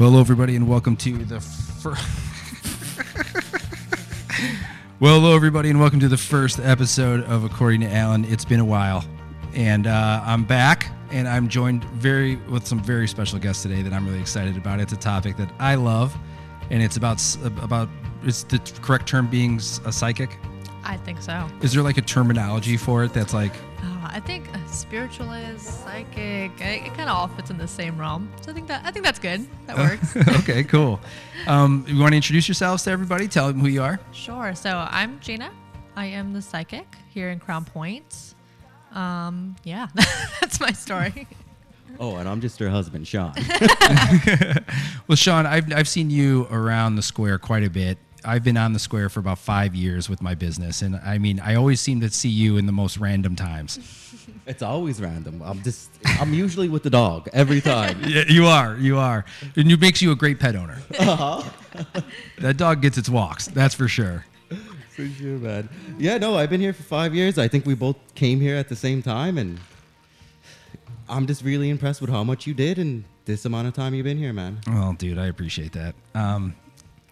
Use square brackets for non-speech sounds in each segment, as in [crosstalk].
Well, hello, everybody, and welcome to the first. [laughs] well, hello, everybody, and welcome to the first episode of According to Alan. It's been a while, and uh, I'm back, and I'm joined very with some very special guests today that I'm really excited about. It's a topic that I love, and it's about about is the correct term being a psychic. I think so. Is there like a terminology for it that's like I think uh, spiritualist, psychic, it, it kind of all fits in the same realm. So I think that I think that's good. That works. [laughs] okay, cool. Um, you want to introduce yourselves to everybody? Tell them who you are. sure. So I'm Gina. I am the psychic here in Crown Point. Um, yeah, [laughs] that's my story. [laughs] Oh, and I'm just her husband, Sean. Well, Sean, I've, I've seen you around the square quite a bit. I've been on the square for about five years with my business. And I mean, I always seem to see you in the most random times. [laughs] it's always random. I'm just, I'm usually with the dog every time. [laughs] Yeah, you are. You are. And it makes you a great pet owner. [laughs] that dog gets its walks. That's for sure. For sure, man. Yeah, no, I've been here for five years. I think we both came here at the same time, and I'm just really impressed with how much you did in this amount of time you've been here, man. Well, dude, I appreciate that. Um,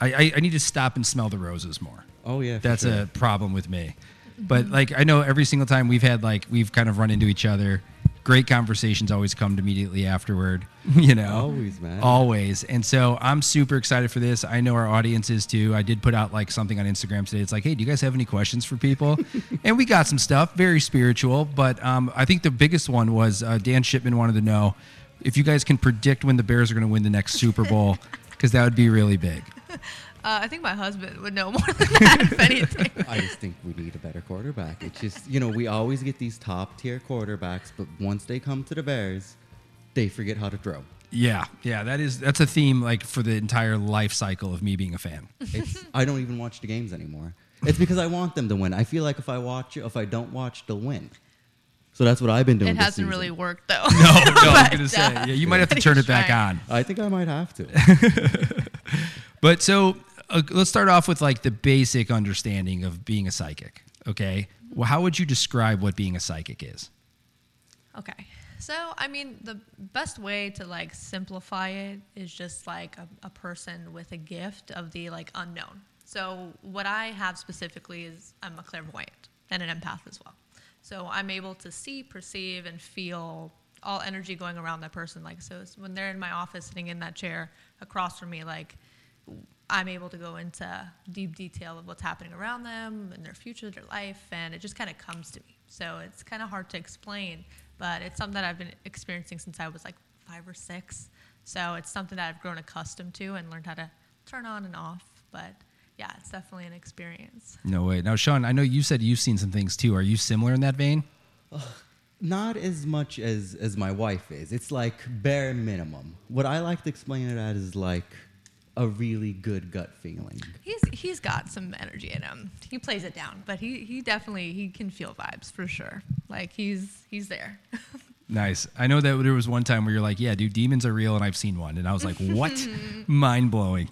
I, I, I need to stop and smell the roses more. Oh yeah, That's sure. a problem with me. But like I know every single time we've had like we've kind of run into each other, great conversations always come immediately afterward. [laughs] You know, Always, man. always. And so I'm super excited for this. I know our audience is too. I did put out like something on Instagram today. It's like, hey, do you guys have any questions for people? [laughs] and we got some stuff, very spiritual. But um, I think the biggest one was uh, Dan Shipman wanted to know if you guys can predict when the Bears are going to win the next Super Bowl, because that would be really big. [laughs] Uh, I think my husband would know more [laughs] than that, if anything. I just think we need a better quarterback. It's just, you know, we always get these top tier quarterbacks, but once they come to the Bears, they forget how to throw. Yeah, yeah, that is that's a theme like for the entire life cycle of me being a fan. [laughs] It's I don't even watch the games anymore. It's because I want them to win. I feel like if I watch, if I don't watch, they'll win. So that's what I've been doing. It hasn't season. really worked though. No, no, I'm But, gonna say, uh, yeah, you might have to turn it back trying. on. I think I might have to. But so uh, let's start off with like the basic understanding of being a psychic. Okay, well, how would you describe what being a psychic is? Okay. So, I mean, the best way to like simplify it is just like a, a person with a gift of the like unknown. So, what I have specifically is I'm a clairvoyant and an empath as well. So, I'm able to see, perceive, and feel all energy going around that person. Like, so when they're in my office sitting in that chair across from me, like, I'm able to go into deep detail of what's happening around them and their future, their life, and it just kind of comes to me. So it's kind of hard to explain, but it's something that I've been experiencing since I was like five or six. So it's something that I've grown accustomed to and learned how to turn on and off. But yeah, it's definitely an experience. No way. Now, Sean, I know you said you've seen some things too. Are you similar in that vein? Not as much as as my wife is. It's like bare minimum. What I like to explain it as is like a really good gut feeling. He's he's got some energy in him. He plays it down, but he, he definitely he can feel vibes for sure. Like he's he's there. [laughs] Nice. I know that there was one time where you're like, "Yeah, dude, demons are real," and I've seen one, and I was like, [laughs] "What?" Mind blowing.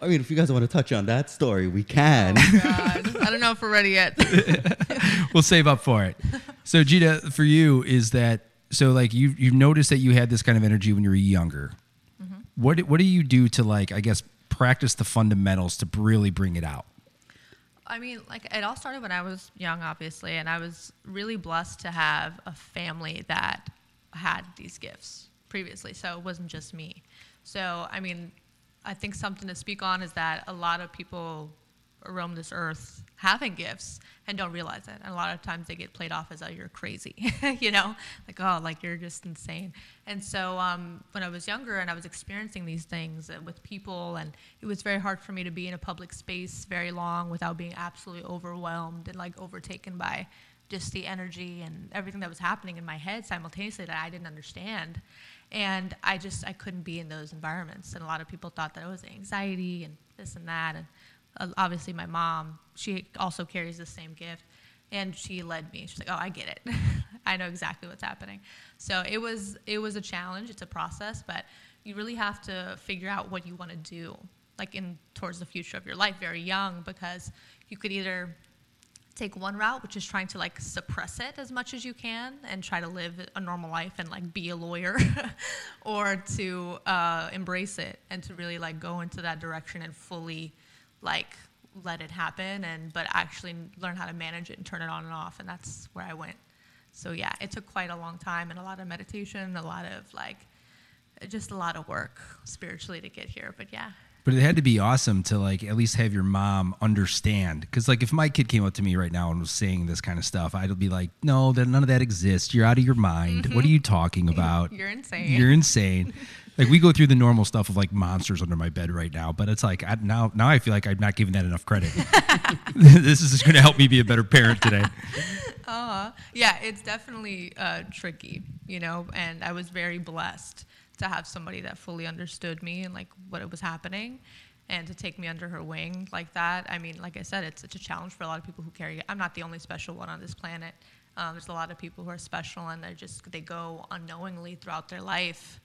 I mean, if you guys want to touch on that story, we oh, can. God, [laughs] I don't know if we're ready yet. we'll save up for it. So, Gina, for you, is that so? Like you, you've noticed that you had this kind of energy when you were younger. What What do you do to like, I guess, practice the fundamentals to really bring it out? I mean, like it all started when I was young, obviously, and I was really blessed to have a family that had these gifts previously. So it wasn't just me. So I mean, I think something to speak on is that a lot of people roam this earth having gifts and don't realize it. And a lot of times they get played off as, oh, you're crazy, [laughs] you know, like, oh, like you're just insane. And so um, when I was younger and I was experiencing these things uh, with people, and it was very hard for me to be in a public space very long without being absolutely overwhelmed and like overtaken by just the energy and everything that was happening in my head simultaneously that I didn't understand. And I just, I couldn't be in those environments. And a lot of people thought that it was anxiety and this and that. And uh, obviously my mom, she also carries the same gift. And she led me. She's like, "Oh, I get it. [laughs] I know exactly what's happening." So it was it was a challenge. It's a process, but you really have to figure out what you want to do, like in towards the future of your life, very young, because you could either take one route, which is trying to like suppress it as much as you can and try to live a normal life and like be a lawyer, [laughs] or to uh, embrace it and to really like go into that direction and fully like let it happen and but actually learn how to manage it and turn it on and off and that's where I went. So yeah, it took quite a long time and a lot of meditation, a lot of like just a lot of work spiritually to get here. But yeah, But it had to be awesome to like at least have your mom understand. Because like if my kid came up to me right now and was saying this kind of stuff, I'd be like, no, that none of that exists. You're out of your mind. What are mm-hmm. you talking about? [laughs] You're insane. You're insane. [laughs] like we go through the normal stuff of like monsters under my bed right now, but it's like I, now now I feel like I'm not giving that enough credit. [laughs] [laughs] this is just going to help me be a better parent today. [laughs] Uh, yeah, it's definitely uh, tricky, you know, and I was very blessed to have somebody that fully understood me and like what was happening and to take me under her wing like that. I mean, like I said, it's such a challenge for a lot of people who carry it. I'm not the only special one on this planet. Um, there's a lot of people who are special and they're just, they go unknowingly throughout their life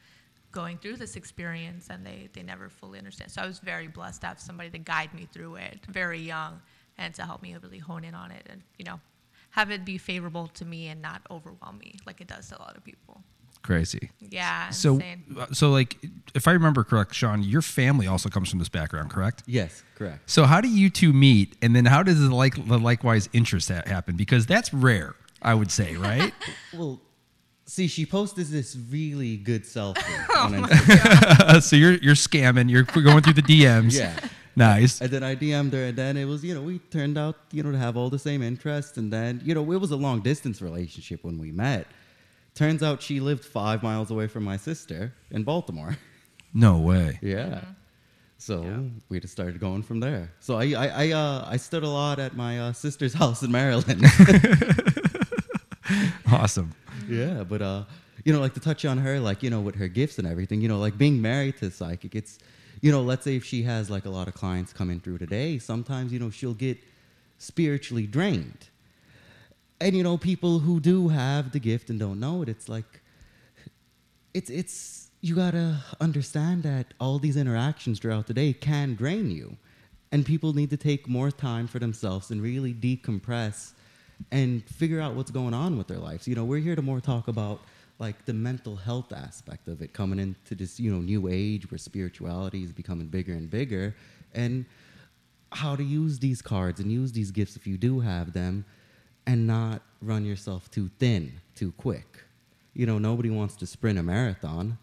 going through this experience and they, they never fully understand. So I was very blessed to have somebody to guide me through it very young and to help me really hone in on it and, you know, have it be favorable to me and not overwhelm me like it does to a lot of people. Crazy. Yeah. So, insane. uh, so like, if I remember correct, Sean, your family also comes from this background, correct? Yes, correct. So, how do you two meet, and then how does the like the likewise interest ha- happen? Because that's rare, I would say, right? [laughs] Well, see, she posted this really good selfie [laughs] Oh on Instagram. [laughs] so you're you're scamming, you're going through the DMs. Yeah. Nice. And then I DM'd her, and then it was, you know, we turned out, you know, to have all the same interests. And then, you know, it was a long distance relationship when we met. Turns out she lived five miles away from my sister in Baltimore. [laughs] No way. Yeah. So yeah. we just started going from there. So I I I, uh, I stood a lot at my uh, sister's house in Maryland. Awesome. Yeah, but uh, you know, like to touch on her, like you know, with her gifts and everything. You know, like being married to psychic, it's you know, let's say if she has like a lot of clients coming through today, sometimes you know she'll get spiritually drained. And you know, people who do have the gift and don't know it, it's like it's it's you gotta understand that all these interactions throughout the day can drain you and people need to take more time for themselves and really decompress and figure out what's going on with their lives. You know we're here to more talk about like the mental health aspect of it coming into this you know new age where spirituality is becoming bigger and bigger. And how to use these cards and use these gifts if you do have them and not run yourself too thin too quick. You know nobody wants to sprint a marathon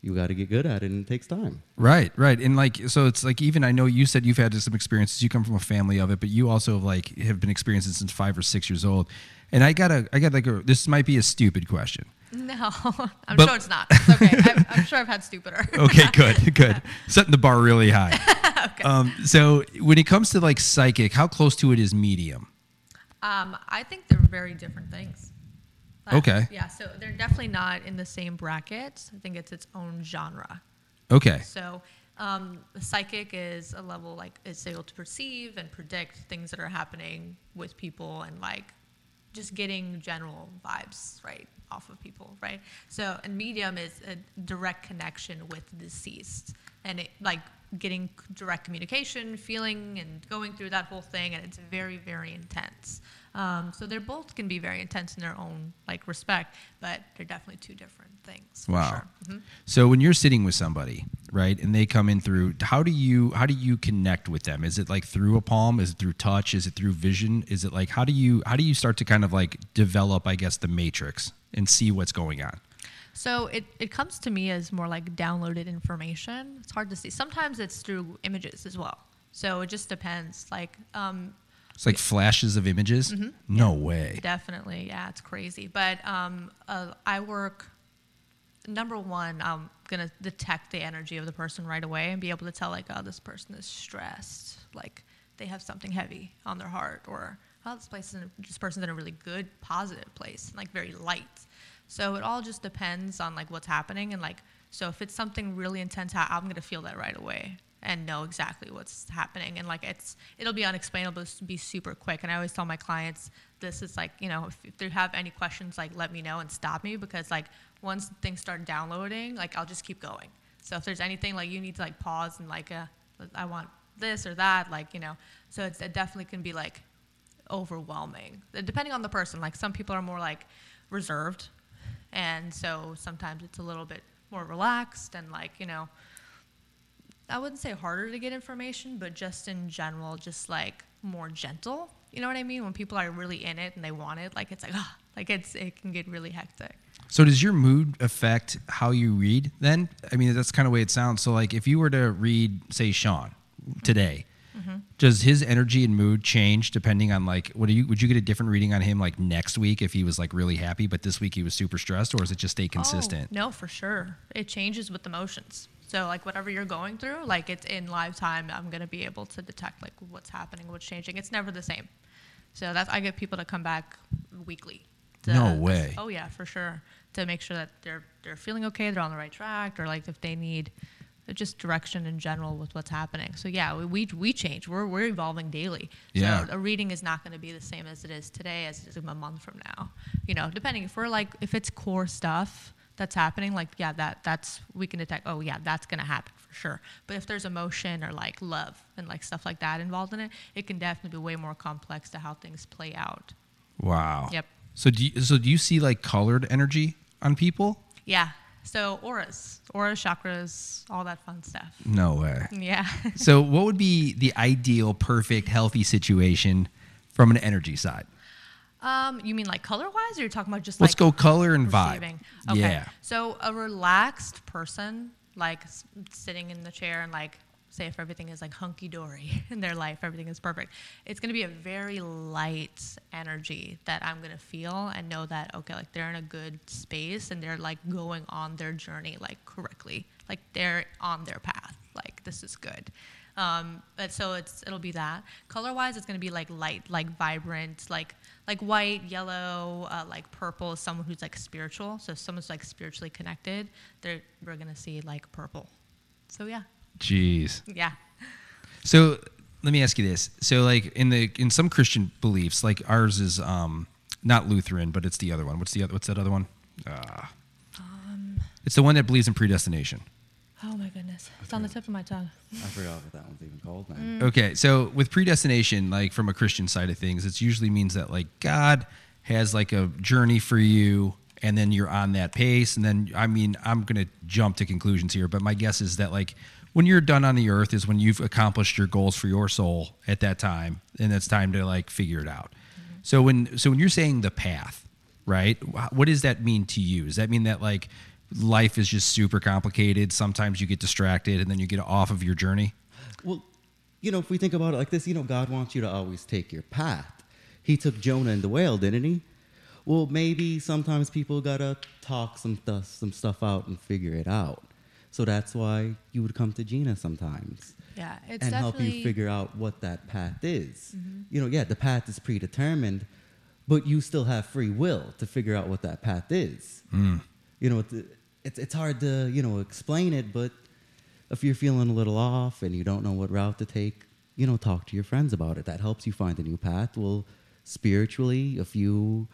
you got to get good at it and it takes time Right, right, and like so, it's like even I know you said you've had some experiences. You come from a family of it, but you also have like have been experiencing since five or six years old. And I got a, I got like a. This might be a stupid question. No, [laughs] I'm But- sure it's not. It's okay. I'm, I'm sure I've had stupider. [laughs] Okay, good, [laughs] good. Setting the bar really high. Um, so when it comes to like psychic, how close to it is medium? Um, I think they're very different things. Uh, Okay. Yeah, so they're definitely not in the same bracket. I think it's its own genre. Okay, So, um, psychic is a level like it's able to perceive and predict things that are happening with people and like just getting general vibes right off of people, right? So, and medium is a direct connection with the deceased and it like getting direct communication, feeling and going through that whole thing, and it's very, very intense. Um, so they're both can be very intense in their own like respect, but they're definitely two different things. Wow. Sure. Mhm. So when you're sitting with somebody, right, and they come in through, how do you how do you connect with them? Is it like through a palm? Is it through touch? Is it through vision? Is it like how do you how do you start to kind of like develop, I guess, the matrix and see what's going on? So it, it comes to me as more like downloaded information. It's hard to see. Sometimes it's through images as well. So it just depends. Like, um, It's like flashes of images. Mm-hmm. No way. definitely, yeah, it's crazy. But um, uh, I work. Number one, I'm gonna detect the energy of the person right away and be able to tell like, oh, this person is stressed. Like they have something heavy on their heart, or oh, this place is this person's in a really good, positive place, like very light. So it all just depends on like what's happening and like so if it's something really intense, I'm gonna feel that right away and know exactly what's happening and like it's it'll be unexplainable, it's be super quick. And I always tell my clients this is like you know if, if they have any questions, like let me know and stop me because like once things start downloading, like I'll just keep going. So if there's anything like you need to like pause and like uh, I want this or that, like you know, so it definitely can be like overwhelming. Uh, Depending on the person, like some people are more like reserved, and so sometimes it's a little bit more relaxed and like you know, I wouldn't say harder to get information, but just in general, just like more gentle. You know what I mean? When people are really in it and they want it, like it's like ah, like it's it can get really hectic. So does your mood affect how you read then? I mean, that's kind of the way it sounds. So like if you were to read, say, Sean today, does his energy and mood change depending on like what do you would you get a different reading on him like next week if he was like really happy, but this week he was super stressed, or is it just stay consistent? Oh, no, for sure. It changes with emotions. So like whatever you're going through, like it's in live time, I'm gonna be able to detect like what's happening, what's changing. It's never the same. So that's I get people to come back weekly. to- No way. Oh yeah, for sure. To make sure that they're they're feeling okay, they're on the right track, or like if they need just direction in general with what's happening. So yeah, we we, we change. We're we're evolving daily. Yeah. So a reading is not going to be the same as it is today as it is a month from now. You know, depending if we're like if it's core stuff that's happening, like yeah, that that's we can detect. Oh yeah, that's going to happen for sure. But if there's emotion or like love and like stuff like that involved in it, it can definitely be way more complex to how things play out. Wow. Yep. So do you, so do you see like colored energy on people? Yeah. So auras, auras, chakras, all that fun stuff. No way. Yeah. [laughs] So what would be the ideal, perfect, healthy situation from an energy side? um, you mean like color wise, or you're talking about just Let's like go color and receiving? vibe. Okay. Yeah. So a relaxed person, like s- sitting in the chair and like say if everything is like hunky dory [laughs] in their life, everything is perfect. It's gonna be a very light energy that I'm gonna feel and know that okay, like they're in a good space and they're like going on their journey like correctly, like they're on their path. Like this is good. Um, but so it's it'll be that color wise it's gonna be like light like vibrant like like white yellow uh, like purple someone who's like spiritual so if someone's like spiritually connected they're we're gonna see like purple so yeah Jeez. yeah So let me ask you this. So like in the in some Christian beliefs, like ours is um not Lutheran, but it's the other one. What's the other what's that other one? Uh, it's the one that believes in predestination. oh my goodness it's on the tip of my tongue I forgot what that one's even called, man. Okay, so with predestination, like from a Christian side of things, it usually means that like God has like a journey for you, and then you're on that pace. And then, I mean, I'm gonna jump to conclusions here, but my guess is that like when you're done on the earth is when you've accomplished your goals for your soul at that time, and it's time to like figure it out. So when so when you're saying the path, right? What does that mean to you? Does that mean that like life is just super complicated? Sometimes you get distracted, and then you get off of your journey. Well, you know, if we think about it like this, you know, God wants you to always take your path. He took Jonah and the whale, didn't he? Well, maybe sometimes people gotta talk some stuff, some stuff out and figure it out. So that's why you would come to Gina sometimes yeah it's and help you figure out what that path is. Mm-hmm. You know, yeah, the path is predetermined, but you still have free will to figure out what that path is. Mm. You know, it's, it's it's hard to you know explain it, but if you're feeling a little off and you don't know what route to take, you know, talk to your friends about it. That helps you find a new path. Well, spiritually, if you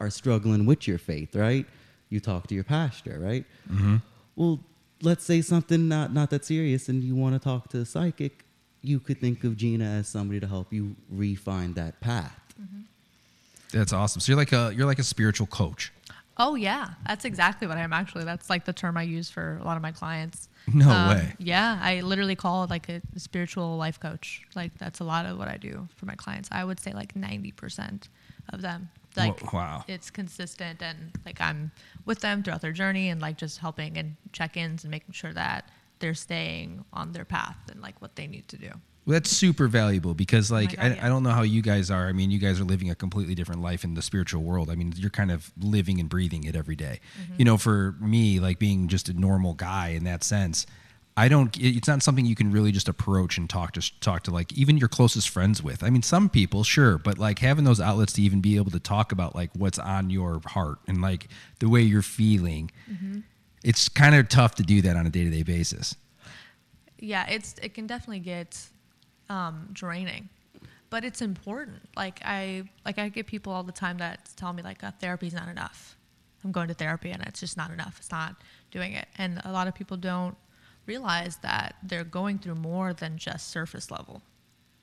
are struggling with your faith, right? You talk to your pastor, right? Mm-hmm. Well, let's say something not not that serious, and you want to talk to a psychic. You could think of Gina as somebody to help you refine that path. That's awesome. So you're like a you're like a spiritual coach. oh yeah that's exactly what i am actually that's like the term i use for a lot of my clients No Um, way. Yeah, I literally call it like a spiritual life coach. Like that's a lot of what I do for my clients. I would say like ninety percent of them. Like wow. it's consistent and like I'm with them throughout their journey and like just helping and check-ins and making sure that they're staying on their path and like what they need to do. Well, that's super valuable because like oh God, I, yeah. I don't know how you guys are. I mean, you guys are living a completely different life in the spiritual world. I mean, you're kind of living and breathing it every day. Mm-hmm. You know, for me, like being just a normal guy in that sense, I don't. It's not something you can really just approach and talk to talk to like even your closest friends with. I mean, some people, sure, but like having those outlets to even be able to talk about like what's on your heart and like the way you're feeling. It's kind of tough to do that on a day to day basis. yeah it's it can definitely get um, draining but it's important like i like i get people all the time that tell me like uh, therapy's not enough i'm going to therapy and it's just not enough it's not doing it and a lot of people don't realize that they're going through more than just surface level.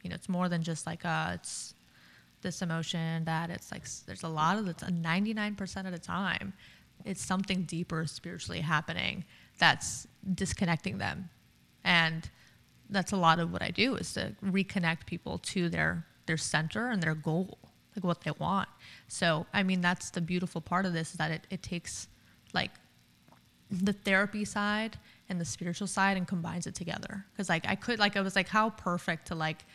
You know it's more than just like uh it's this emotion that it's like there's a lot of the 99% of the time it's something deeper spiritually happening that's disconnecting them. And that's a lot of what i do is to reconnect people to their their center and their goal like what they want. So i mean that's the beautiful part of this is that it, it takes like the therapy side and the spiritual side and combines it together. Because like i could like i was like how perfect to like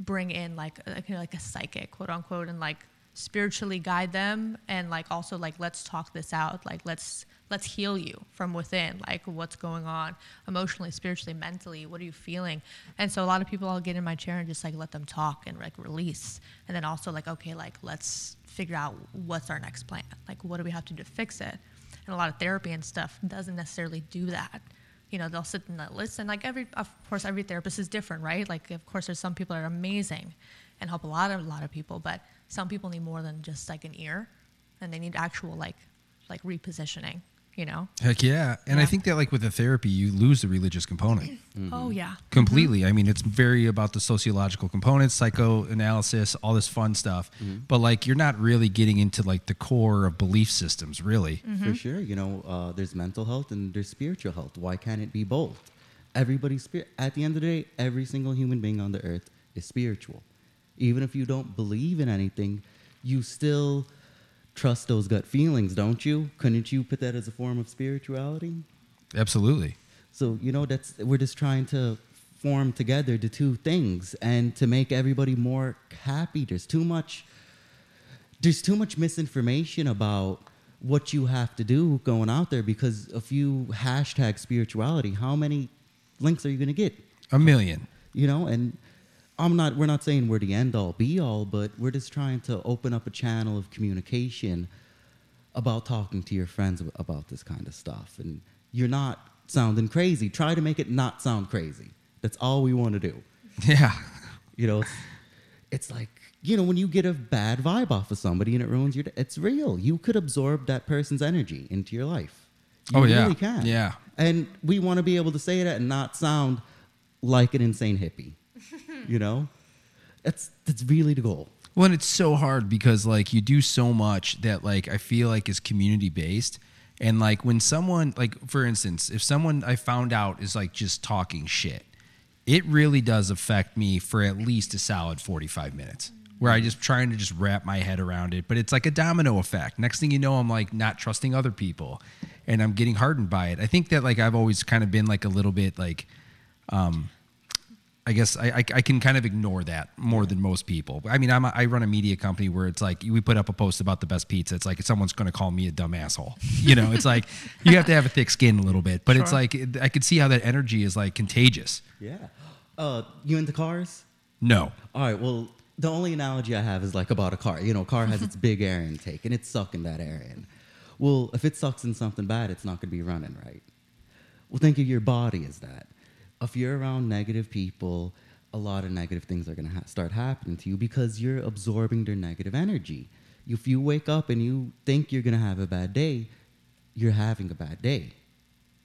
bring in like a, like, like a psychic quote unquote and like spiritually guide them and like also like let's talk this out like let's let's heal you from within like what's going on emotionally spiritually mentally what are you feeling? And so a lot of people i'll get in my chair and just like let them talk and like release. And then also like okay like let's figure out what's our next plan. Like what do we have to do to fix it? And a lot of therapy and stuff doesn't necessarily do that you know they'll sit and they'll listen like every of course every therapist is different right? Like of course there's some people that are amazing and help a lot of a lot of people but some people need more than just like an ear and they need actual like like repositioning you know Heck yeah. And I think that like with the therapy, you lose the religious component mm-hmm. oh yeah completely. I mean, it's very about the sociological components, psychoanalysis, all this fun stuff. Mm-hmm. But like, you're not really getting into like the core of belief systems, really. Mm-hmm. For sure. You know, uh, there's mental health and there's spiritual health. Why can't it be both? Everybody's spirit. At the end of the day, every single human being on the earth is spiritual. Even if you don't believe in anything, you still trust those gut feelings, don't you? Couldn't you put that as a form of spirituality? Absolutely. So you know that's we're just trying to form together the two things and to make everybody more happy. There's too much there's too much misinformation about what you have to do going out there because if you hashtag spirituality, how many links are you gonna get? A million. You know, and I'm not we're not saying we're the end all be all, but we're just trying to open up a channel of communication about talking to your friends about this kind of stuff. And you're not sounding crazy. Try to make it not sound crazy. That's all we want to do. Yeah. You know, it's, it's like, you know, when you get a bad vibe off of somebody and it ruins your it's real. You could absorb that person's energy into your life. You Oh, yeah. really can. Yeah. And we want to be able to say that and not sound like an insane hippie. You know? That's that's really the goal. Well, and it's so hard because like you do so much that like I feel like is community based. And like when someone like for instance, if someone I found out is like just talking shit, it really does affect me for at least a solid 45 minutes. Where I just trying to just wrap my head around it, but it's like a domino effect. Next thing you know, I'm like not trusting other people, and I'm getting hardened by it. I think that like I've always kind of been like a little bit like, um, I guess I, I, I can kind of ignore that more than most people. I mean, I'm a, I run a media company where it's like we put up a post about the best pizza. It's like someone's going to call me a dumb asshole. You know, it's like [laughs] you have to have a thick skin a little bit. But it's like I could see how that energy is like contagious. Yeah. Uh, you into cars? No, All right. Well, the only analogy I have is like about a car. You know, a car has its [laughs] big air intake and it's sucking that air in. Well, if it sucks in something bad, it's not going to be running right. Well, think of your body as that. If you're around negative people, a lot of negative things are going to ha- start happening to you because you're absorbing their negative energy. If you wake up and you think you're going to have a bad day, you're having a bad day,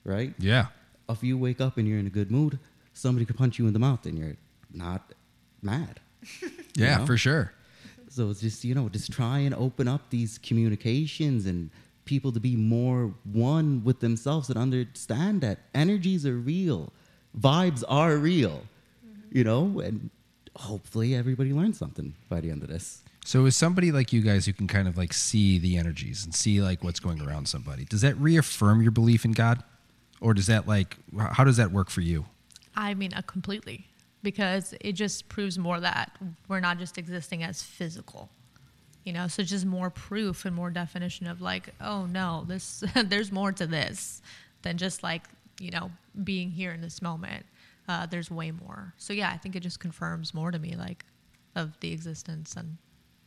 right? yeah, if you wake up and you're in a good mood, somebody could punch you in the mouth and you're not mad. [laughs] yeah, know? for sure. So it's just, you know, just try and open up these communications and people to be more one with themselves and understand that energies are real, vibes are real, you know, and hopefully everybody learns something by the end of this. So is somebody like you guys who can kind of like see the energies and see like what's going around somebody? Does that reaffirm your belief in God, or does that like how does that work for you? I mean, uh, completely, because it just proves more that we're not just existing as physical, you know. So just more proof and more definition of like, oh no, this [laughs] there's more to this than just like you know being here in this moment. Uh, there's way more. So yeah, I think it just confirms more to me like of the existence and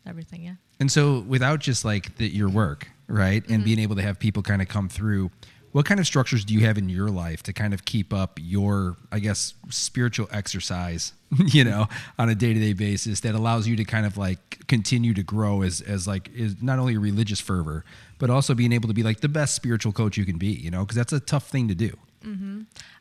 everything. Yeah. And so, without just like the, your work, right, and being able to have people kind of come through, what kind of structures do you have in your life to kind of keep up your, I guess, spiritual exercise, [laughs] you know, on a day to day basis that allows you to kind of like continue to grow as as like is not only a religious fervor, but also being able to be like the best spiritual coach you can be, you know, because that's a tough thing to do.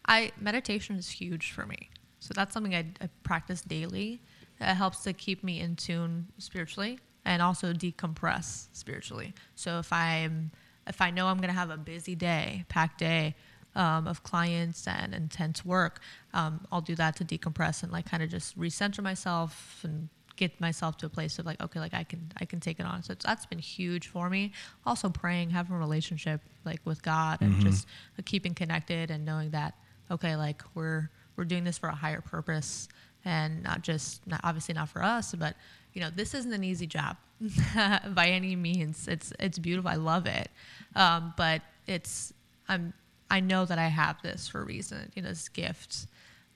I meditation is huge for me. So that's something I, I practice daily. It helps to keep me in tune spiritually and also decompress spiritually. So if I'm if I know I'm going to have a busy day, packed day um, of clients and intense work, um, I'll do that to decompress and like kind of just recenter myself and get myself to a place of like okay like i can i can take it on. So that's been huge for me. Also praying having a relationship like with god and Mm-hmm. just uh, keeping connected and knowing that okay like we're we're doing this for a higher purpose and not just not obviously not for us but you know this isn't an easy job [laughs] by any means. It's it's beautiful. I love it. Um, but it's i'm i know that i have this for a reason you know this gift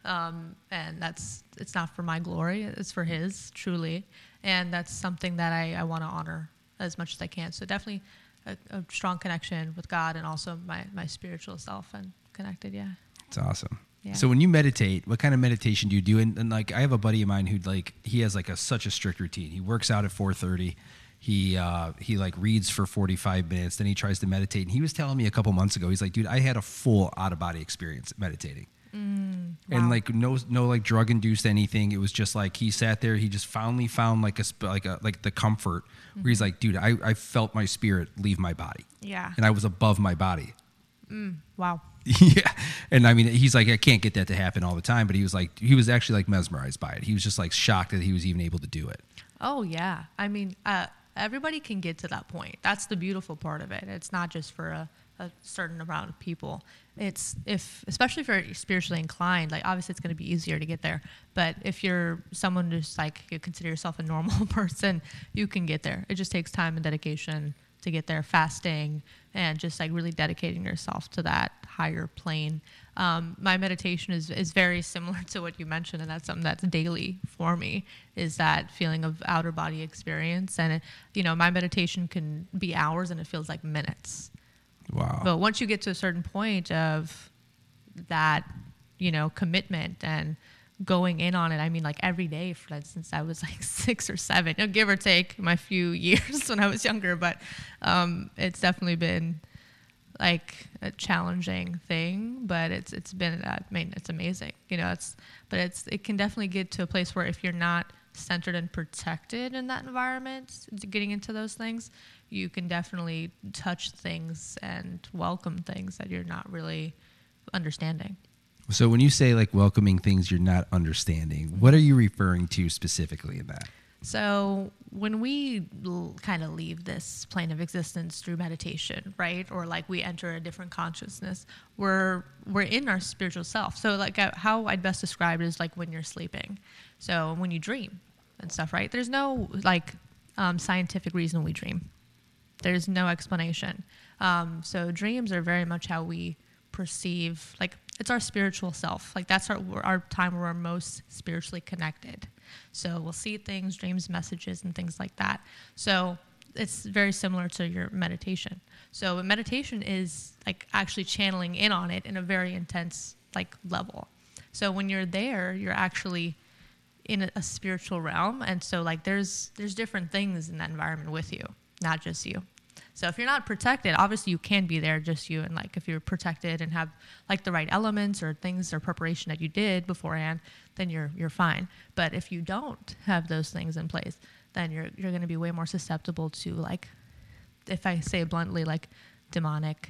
um, and that's it's not for my glory it's for his truly and that's something that i, I want to honor as much as i can so definitely a, a strong connection with god and also my, my spiritual self and connected yeah It's awesome. Yeah. So when you meditate, what kind of meditation do you do? And, and like, I have a buddy of mine who like he has like a such a strict routine. He works out at four thirty. He uh, he like reads for forty five minutes. Then he tries to meditate. And he was telling me a couple months ago, he's like, dude, I had a full out of body experience meditating. Mm. And wow. like no no like drug induced anything. It was just like he sat there. He just finally found like a like a like the comfort where he's mm-hmm. like, dude, I I felt my spirit leave my body, yeah and I was above my body. Mm. wow [laughs] yeah and i mean he's like i can't get that to happen all the time but he was like he was actually like mesmerized by it he was just like shocked that he was even able to do it Oh yeah. I mean, uh, everybody can get to that point. That's the beautiful part of it. It's not just for a, a certain amount of people. It's if, especially if you're spiritually inclined, like obviously it's going to be easier to get there. But if you're someone who's like you consider yourself a normal [laughs] person, you can get there. It just takes time and dedication to get there. Fasting and just like really dedicating yourself to that higher plane. Um, my meditation is, is very similar to what you mentioned, and that's something that's daily for me. Is that feeling of outer body experience, and it, you know, my meditation can be hours, and it feels like minutes. Wow But once you get to a certain point of that, you know, commitment and going in on it, I mean, like every day, for instance, I was like [laughs] six or seven, you know, give or take my few [laughs] years when I was younger, but um, it's definitely been like a challenging thing, but it's it's been I mean it's amazing, you know. It's but it's it can definitely get to a place where if you're not centered and protected in that environment, getting into those things, you can definitely touch things and welcome things that you're not really understanding. so when you say like welcoming things you're not understanding what are you referring to specifically in that So when we l- kind of leave this plane of existence through meditation, right, or like we enter a different consciousness, we're we're in our spiritual self. So like uh, how I'd best describe it is like when you're sleeping. So when you dream and stuff, right? There's no like um, scientific reason we dream. There's no explanation. Um, so dreams are very much how we perceive, like it's our spiritual self. Like that's our our time where we're most spiritually connected. So we'll see things, dreams, messages, and things like that. So it's very similar to your meditation. So meditation is like actually channeling in on it in a very intense like level. So when you're there, you're actually in a, spiritual realm, and so like there's there's different things in that environment with you, not just you. So if you're not protected, obviously you can be there just you and like if you're protected and have like the right elements or things or preparation that you did beforehand, then you're you're fine. But if you don't have those things in place, then you're you're going to be way more susceptible to like if I say bluntly like demonic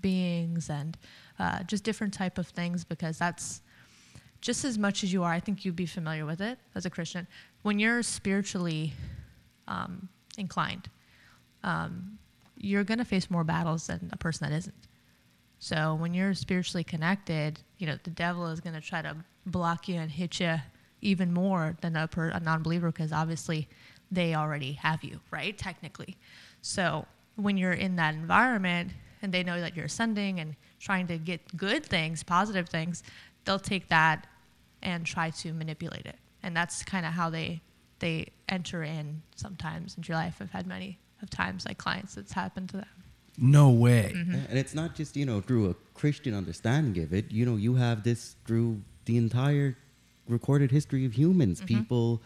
beings and uh, just different type of things because that's just as much as you are, I think you'd be familiar with it as a Christian. When you're spiritually um, inclined, um, you're going to face more battles than a person that isn't. So when you're spiritually connected, you know the devil is going to try to block you and hit you even more than a, per, a non-believer because obviously they already have you, right? Technically. So when you're in that environment and they know that you're ascending and trying to get good things, positive things, they'll take that and try to manipulate it. And that's kind of how they they enter in sometimes into your life. I've had many of times like clients that's happened to them. no way Mm-hmm. Yeah, And it's not just, you know, through a Christian understanding of it. You know, you have this through the entire recorded history of humans. Mm-hmm. People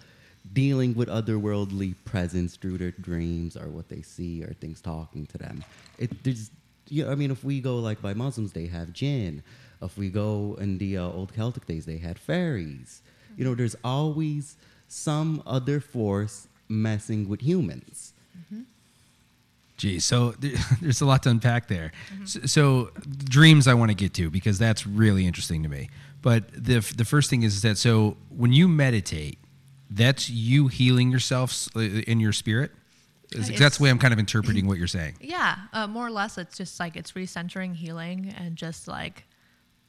dealing with otherworldly presence through their dreams or what they see or things talking to them. It there's yeah, I mean if we go like by Muslims they have jinn. If we go in the uh, old Celtic days they had fairies. You know, there's always some other force messing with humans. Geez, so there- [laughs] there's a lot to unpack there. So, so dreams I want to get to because that's really interesting to me. But the f- the first thing is that so when you meditate, that's you healing yourself uh, in your spirit. Is- Uh, That's the way I'm kind of interpreting what you're saying. Yeah, uh, more or less, it's just like it's recentering, healing, and just like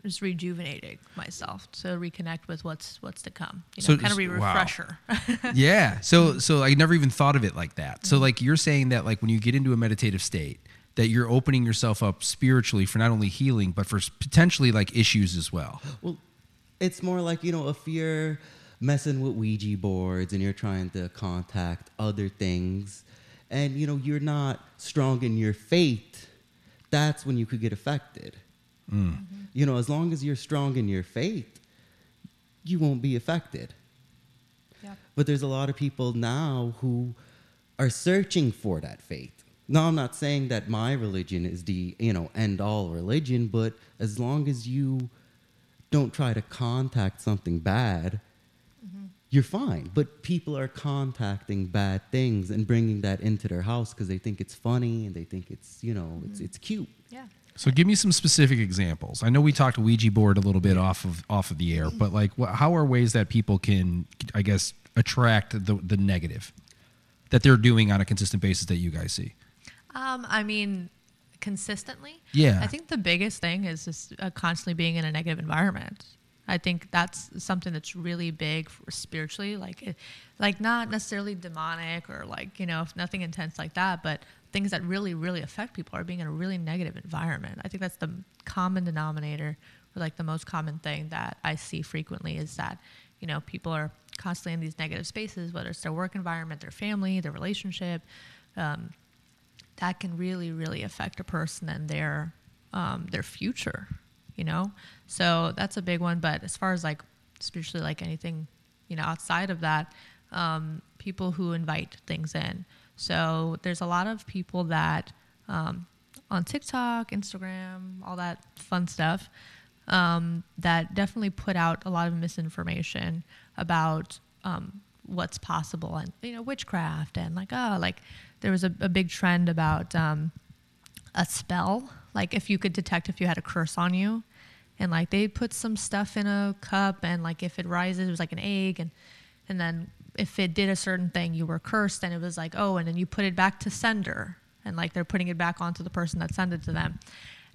just rejuvenating myself to reconnect with what's what's to come. You know, So- kind of a wow. refresher. [laughs] yeah. So so I never even thought of it like that. So mm-hmm. like you're saying that like when you get into a meditative state that you're opening yourself up spiritually for not only healing but for potentially like issues as well. Well, it's more like, you know, if you're messing with Ouija boards and you're trying to contact other things and, you know, you're not strong in your faith, that's when you could get affected. Mm. Mm-hmm. You know, as long as you're strong in your faith, you won't be affected. yeah. But there's a lot of people now who are searching for that faith. Now, I'm not saying that my religion is the you know end all religion, but as long as you don't try to contact something bad, mm-hmm. you're fine. But people are contacting bad things and bringing that into their house because they think it's funny and they think it's you know it's mm-hmm. it's cute. Yeah. So give me some specific examples. I know we talked Ouija board a little bit off of off of the air, but like what, how are ways that people can I guess attract the the negative that they're doing on a consistent basis that you guys see? Um, I mean, consistently. Yeah. I think the biggest thing is just uh, constantly being in a negative environment. I think that's something that's really big for spiritually, like, like not necessarily demonic or like you know nothing intense like that, but things that really really affect people are being in a really negative environment. I think that's the common denominator, or like the most common thing that I see frequently is that you know people are constantly in these negative spaces, whether it's their work environment, their family, their relationship. Um, that can really really affect a person and their um, their future you know so that's a big one but as far as like spiritually like anything you know outside of that um, people who invite things in so there's a lot of people that um, on tiktok instagram all that fun stuff um, that definitely put out a lot of misinformation about um, what's possible and you know witchcraft and like oh like there was a, a big trend about um, a spell. Like if you could detect if you had a curse on you. And like they put some stuff in a cup and like if it rises it was like an egg and and then if it did a certain thing you were cursed and it was like oh and then you put it back to sender and like they're putting it back onto the person that sent it to them.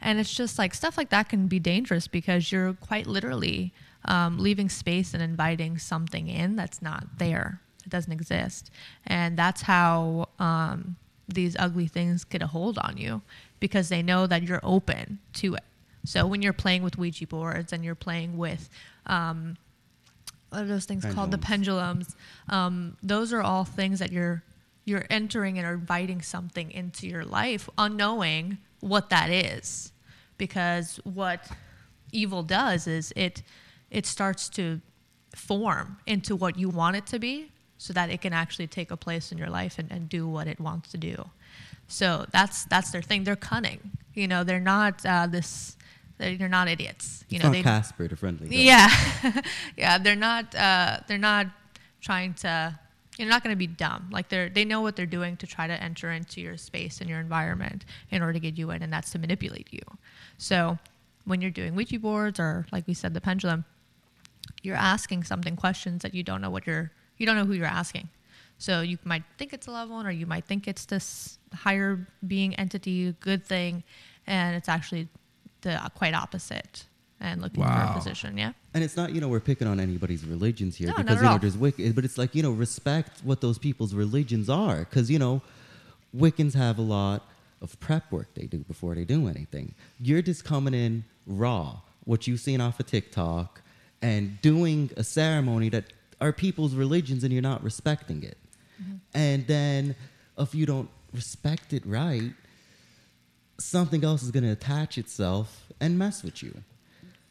And it's just like stuff like that can be dangerous because you're quite literally um, leaving space and inviting something in that's not there. It doesn't exist. And that's how um, these ugly things get a hold on you because they know that you're open to it. So when you're playing with ouija boards and you're playing with um, what are those things called the pendulums um, those are all things that you're you're entering and inviting something into your life unknowing what that is. Because what evil does is it it starts to form into what you want it to be so that it can actually take a place in your life and, and do what it wants to do. So that's that's their thing. They're cunning. You know they're not uh, this they're, not idiots you It's know not they Casper the friendly. ghost. yeah, [laughs] yeah. They're not. Uh, they're not trying to. You're not going to be dumb. Like they're. They know what they're doing to try to enter into your space and your environment in order to get you in, and that's to manipulate you. So when you're doing Ouija boards or like we said, the pendulum, you're asking something questions that you don't know what you're. You don't know who you're asking. So you might think it's a loved one, or you might think it's this higher being entity, good thing, and it's actually the quite opposite and looking for Wow. a position. Yeah. And it's not, you know, we're picking on anybody's religions here No, not because, at you know, all. there's Wicca, but it's like, you know, respect what those people's religions are. Because, you know, Wiccans have a lot of prep work they do before they do anything. You're just coming in raw, what you've seen off of TikTok, and doing a ceremony that are people's religions and you're not respecting it. Mm-hmm. And then if you don't respect it right, something else is going to attach itself and mess with you.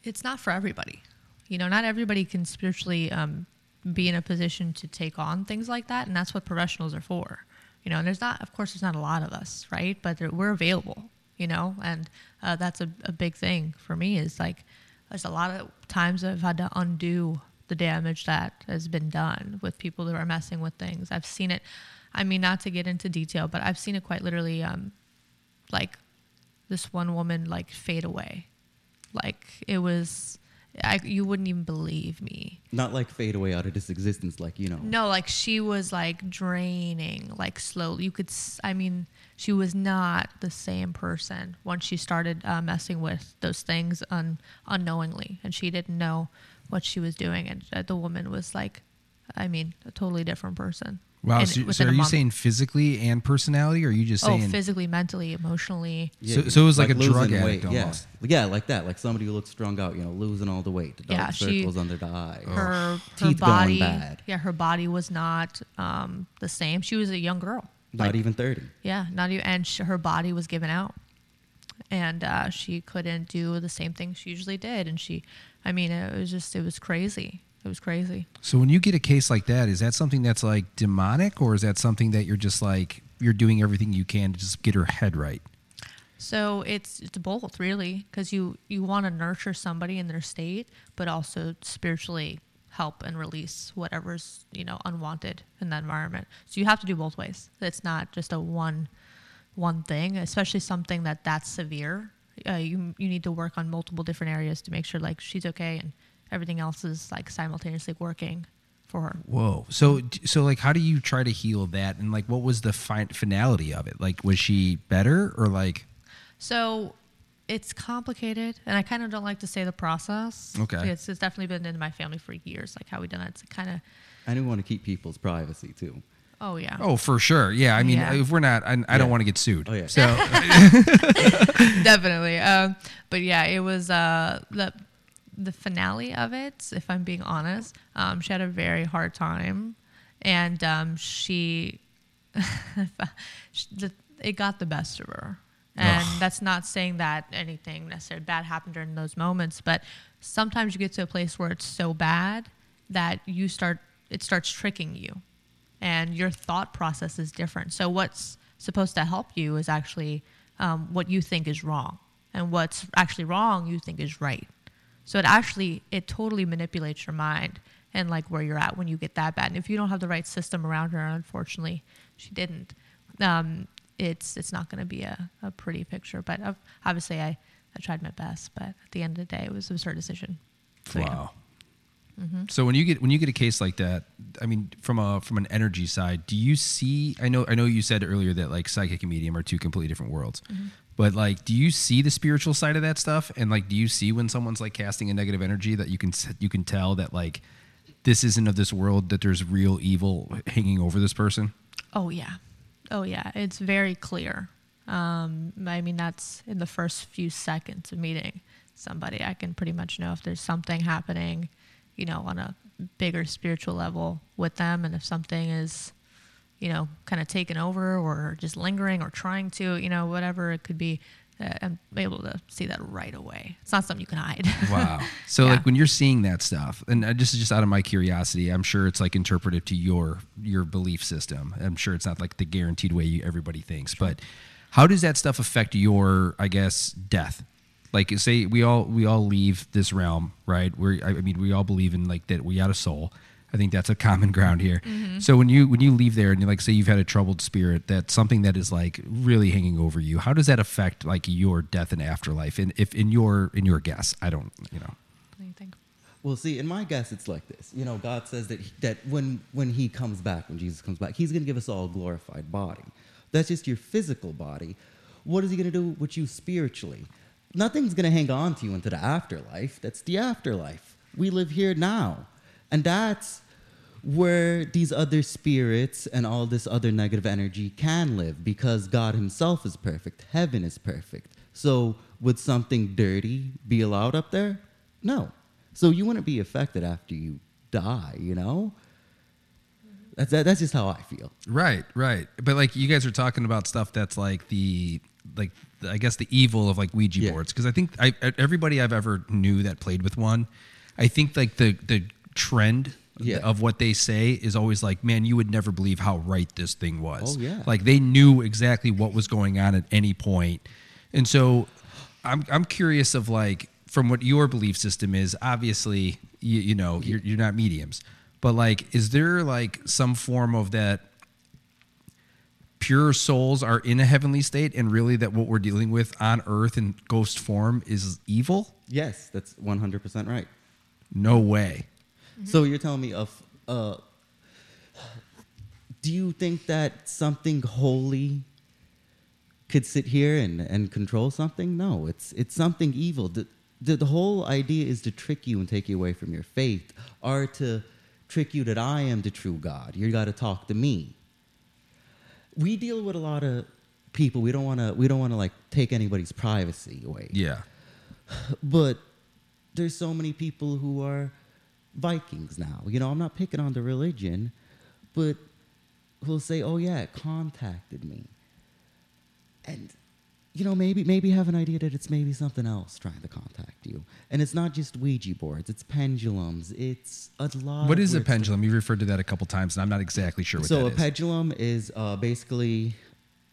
it's not for everybody. You know, not everybody can spiritually um, be in a position to take on things like that, and that's what professionals are for. You know, and there's not, of course, there's not a lot of us, right? But we're available. You know, and uh, that's a, a big thing for me. Is like, there's a lot of times I've had to undo the damage that has been done with people that are messing with things. I've seen it. I mean, not to get into detail, but I've seen it quite literally. Um, like this one woman like fade away. Like it was, I, you wouldn't even believe me. Not like fade away out of this existence, like you know. No, like she was like draining, like slowly. You could, s- I mean, she was not the same person once she started uh, messing with those things un- unknowingly, and she didn't know what she was doing. And uh, the woman was like, I mean, a totally different person. Wow. in- So, so are you month. saying physically and personality, or are you just Oh, saying? physically, mentally, emotionally. So- so it was like a drug losing addict yeah. almost. Yeah, like that. Like somebody who looks strung out, you know, losing all the weight, the dark Yeah, she- circles under the eye. her her Teeth going body bad. yeah her body was not um, the same she was a young girl Not even 30. yeah not even and sh- her body was given out and uh, she couldn't do the same thing she usually did and she i mean it was just it was crazy it was crazy. So when you get a case like that, is that something that's like demonic, or is that something that you're just like you're doing everything you can to just get her head right? so it's it's both really because you you want to nurture somebody in their state but also spiritually help and release whatever's you know unwanted in that environment. So you have to do both ways. It's not just a one one thing especially something that that's severe. Uh, you you need to work on multiple different areas to make sure like she's okay and everything else is like simultaneously working for her Whoa. So so like, how do you try to heal that? And like, what was the fin- finality of it? Like, was she better, or like? So it's complicated, and I kind of don't like to say the process. Okay. It's, it's definitely been in my family for years, like how we done it. It's kind of, I didn't want to keep people's privacy too. oh yeah, Oh, for sure. Yeah. I mean, Yeah. if we're not, I, I don't want to get sued. Oh, yeah. So [laughs] definitely. Um, but yeah, it was uh, the the finale of it. If I'm being honest, um, she had a very hard time, and um, she, [laughs] the, it got the best of her. And Ugh. that's not saying that anything necessarily bad happened during those moments, but sometimes you get to a place where it's so bad that you start it starts tricking you and your thought process is different. So what's supposed to help you is actually um, what you think is wrong, and what's actually wrong you think is right. So it actually it totally manipulates your mind and like where you're at when you get that bad. And if you don't have the right system around her, unfortunately, she didn't. Um, it's it's not going to be a, a pretty picture. But uh, obviously, I I tried my best. But at the end of the day, it was it was her decision. So, yeah. wow. So when you get when you get a case like that, I mean, from a from an energy side, do you see? I know I know you said earlier that like psychic and medium are two completely different worlds, but like, do you see the spiritual side of that stuff? And like, do you see when someone's like casting a negative energy that you can you can tell that like this isn't of this world, that there's real evil hanging over this person? Oh yeah, oh yeah. It's very clear. Um, I mean, that's in the first few seconds of meeting somebody. I can pretty much know if there's something happening, you know, on a bigger spiritual level with them, and if something is, you know, kind of taken over or just lingering or trying to, you know, whatever it could be. Uh, I'm able to see that right away. It's not something you can hide. [laughs] Wow. So Yeah. like when you're seeing that stuff, and uh, this is just out of my curiosity, I'm sure it's like interpretive to your your belief system. I'm sure it's not like the guaranteed way you, everybody thinks, but how does that stuff affect your, I guess, death? Like say we all we all leave this realm, right? We're I I mean we all believe in like that we got a soul. I think that's a common ground here. Mm-hmm. So when you when you leave there and you like say you've had a troubled spirit, that's something that is like really hanging over you. How does that affect like your death and afterlife? And if in your in your guess, I don't, you know. What do you think? Well, see, in my guess, it's like this. You know, God says that that when when He comes back, when Jesus comes back, He's going to give us all a glorified body. That's just your physical body. What is He going to do with you spiritually? Nothing's going to hang on to you into the afterlife. That's the afterlife. We live here now, and that's where these other spirits and all this other negative energy can live because God Himself is perfect. Heaven is perfect. So, would something dirty be allowed up there? No. So, you wouldn't be affected after you die, you know? That's, that, that's just how I feel. Right, right. But like you guys are talking about stuff that's like the like the- I guess the evil of like Ouija Yeah. boards because I think I everybody I've ever knew that played with one, I think like the the trend Yeah. of what they say is always like, man, you would never believe how right this thing was. Oh, yeah. Like they knew exactly what was going on at any point. And so I'm I'm curious of like from what your belief system is, obviously, you, you know, you're, you're not mediums, but like, is there like some form of that pure souls are in a heavenly state and really that what we're dealing with on earth in ghost form is evil? Yes, that's 100% right. No way. So you're telling me of uh do you think that something holy could sit here and, and control something? No, it's it's something evil. The, the the whole idea is to trick you and take you away from your faith, or to trick you that I am the true God. You got to talk to me. We deal with a lot of people. We don't want to. We don't want to like take anybody's privacy away Yeah. but there's so many people who are Vikings now. You know, I'm not picking on the religion, but who'll say, "Oh yeah, it contacted me," and you know, maybe maybe have an idea that it's maybe something else trying to contact you, and it's not just Ouija boards. It's pendulums. It's a lot. What is a pendulum? You referred to that a couple times, and I'm not exactly sure what So that a is. pendulum is uh, basically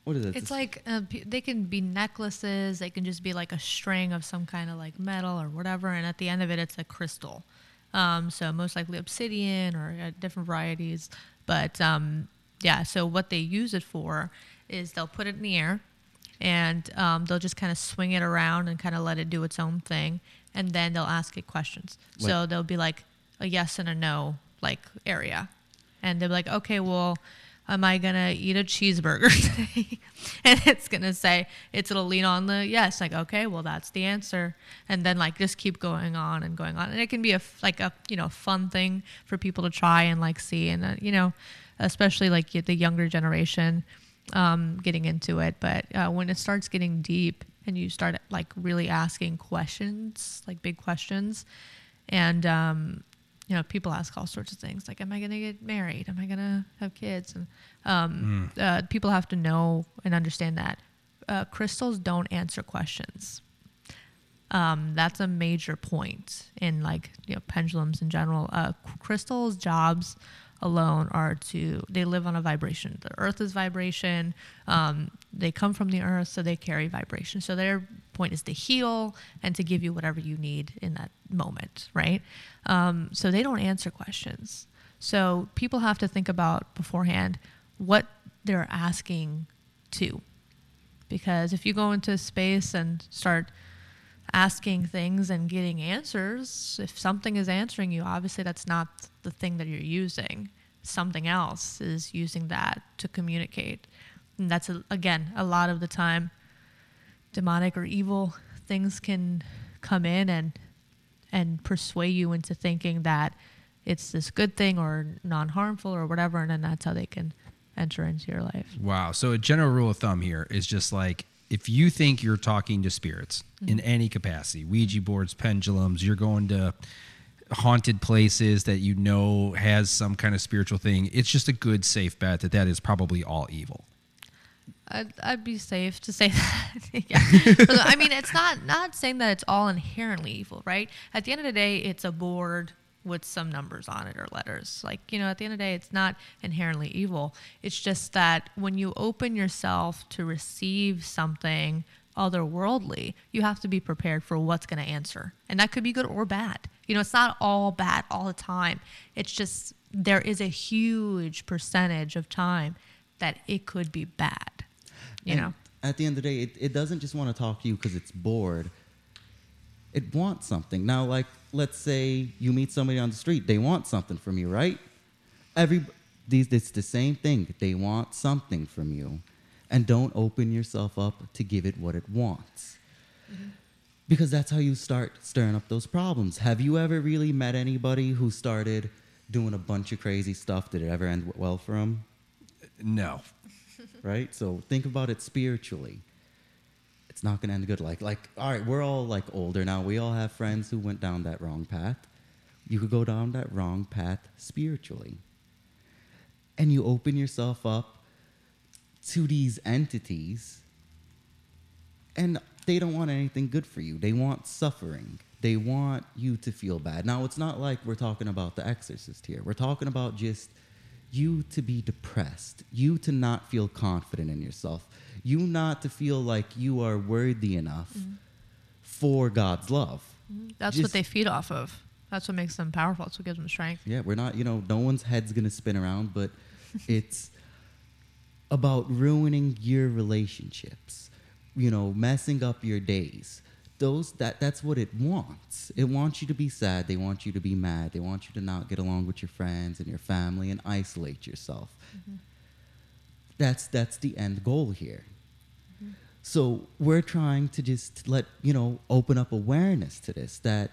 what is it? It's like uh, they can be necklaces. They can just be like a string of some kind of like metal or whatever, and at the end of it, it's a crystal. Um, so most likely obsidian or uh, different varieties. But um, yeah, so what they use it for is they'll put it in the air, and um, they'll just kind of swing it around and kind of let it do its own thing, and then they'll ask it questions. So they'll be like a yes and a no like area, and they'll be like, okay, well am I gonna eat a cheeseburger [laughs] today? and it's gonna say it's gonna lean on the yes, like okay, well that's the answer, and then like just keep going on and going on, and it can be a like a you know fun thing for people to try and like see, and uh, you know, especially like the younger generation um, getting into it, but uh, when it starts getting deep and you start like really asking questions, like big questions, and um, you know, people ask all sorts of things like, "Am I going to get married? Am I going to have kids?" And um, uh, people have to know and understand that uh, crystals don't answer questions. Um, that's a major point in like you know pendulums in general. Uh, crystals' jobs alone are to they live on a vibration. The Earth is vibration. Um, they come from the Earth, so they carry vibration. So their point is to heal and to give you whatever you need in that moment, right? Um, so they don't answer questions. So people have to think about beforehand what they're asking to, because if you go into space and start asking things and getting answers, if something is answering you, obviously that's not the thing that you're using. Something else is using that to communicate. And that's, again, a lot of the time, demonic or evil things can come in and and persuade you into thinking that it's this good thing or non-harmful or whatever and then that's how they can enter into your life Wow. So a general rule of thumb here is just like if you think you're talking to spirits mm-hmm. in any capacity, Ouija boards, pendulums, you're going to haunted places that you know has some kind of spiritual thing, it's just a good safe bet that that is probably all evil. I'd, I'd be safe to say [laughs] that. yeah. I mean, it's not not saying that it's all inherently evil, right? At the end of the day, it's a board with some numbers on it or letters. Like, you know, at the end of the day, it's not inherently evil. It's just that when you open yourself to receive something otherworldly, you have to be prepared for what's going to answer. And that could be good or bad. You know, it's not all bad all the time. It's just there is a huge percentage of time that it could be bad. You And know, at the end of the day, it, it doesn't just want to talk to you because it's bored. It wants something. Now, like, let's say you meet somebody on the street, they want something from you, right? Every these it's the same thing. They want something from you, and don't open yourself up to give it what it wants. Mm-hmm. Because that's how you start stirring up those problems. Have you ever really met anybody who started doing a bunch of crazy stuff? Did it ever end well for them? No. Right? So think about it spiritually. It's not going to end good. Like, like, all right, we're all like older now. We all have friends who went down that wrong path. You could go down that wrong path spiritually, and you open yourself up to these entities, and they don't want anything good for you. They want suffering. They want you to feel bad. Now, it's not like we're talking about the exorcist here. We're talking about just you to be depressed, you to not feel confident in yourself, you not to feel like you are worthy enough mm. for God's love. Mm, that's Just- what they feed off of. That's what makes them powerful. That's what gives them strength. Yeah, we're not, you know, no one's head's going to spin around, but [laughs] it's about ruining your relationships, you know, messing up your days. Those that that's what it wants. It wants you to be sad, they want you to be mad, they want you to not get along with your friends and your family and isolate yourself. Mm-hmm. That's that's the end goal here. Mm-hmm. So we're trying to just let, you know, open up awareness to this that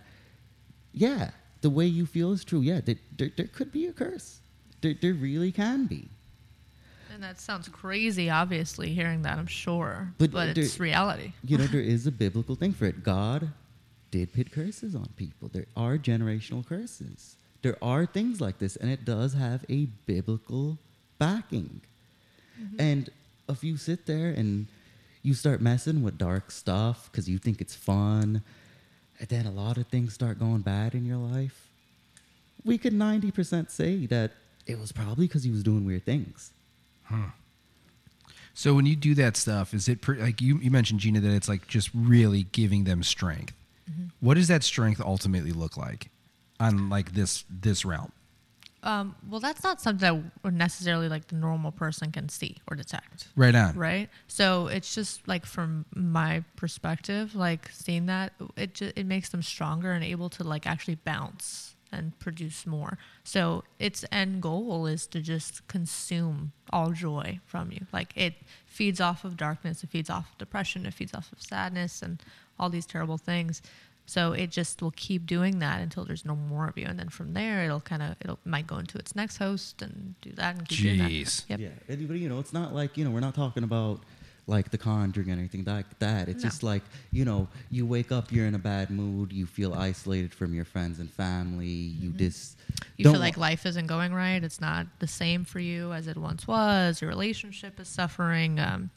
yeah, the way you feel is true. Yeah, there, there, there could be a curse. There, there really can be. And that sounds crazy, obviously, hearing that, I'm sure. But But, there- it's reality. You know, there [laughs] is a biblical thing for it. God did put curses on people. There are generational curses. There are things like this, and it does have a biblical backing. Mm-hmm. And if you sit there and you start messing with dark stuff because you think it's fun, and then a lot of things start going bad in your life, we could 90% say that it was probably because he was doing weird things. So when you do that stuff, is it pre- like you, you mentioned Gina that it's like just really giving them strength? What does that strength ultimately look like on like this this realm? Um, well, that's not something that necessarily like the normal person can see or detect. Right on. right so it's just like from my perspective like seeing that it ju- it makes them stronger and able to like actually bounce and produce more so its end goal is to just consume all joy from you like it feeds off of darkness it feeds off of depression it feeds off of sadness and all these terrible things so it just will keep doing that until there's no more of you and then from there it'll kind of it'll might go into its next host and do that and keep doing that. Jeez. Yep. Yeah, and, but you know, it's not like you know we're not talking about like the conjuring or anything like that. It's No. just like you know, you wake up, you're in a bad mood, you feel isolated from your friends and family, you just Mm-hmm. you feel like life isn't going right it's not the same for you as it once was your relationship is suffering um,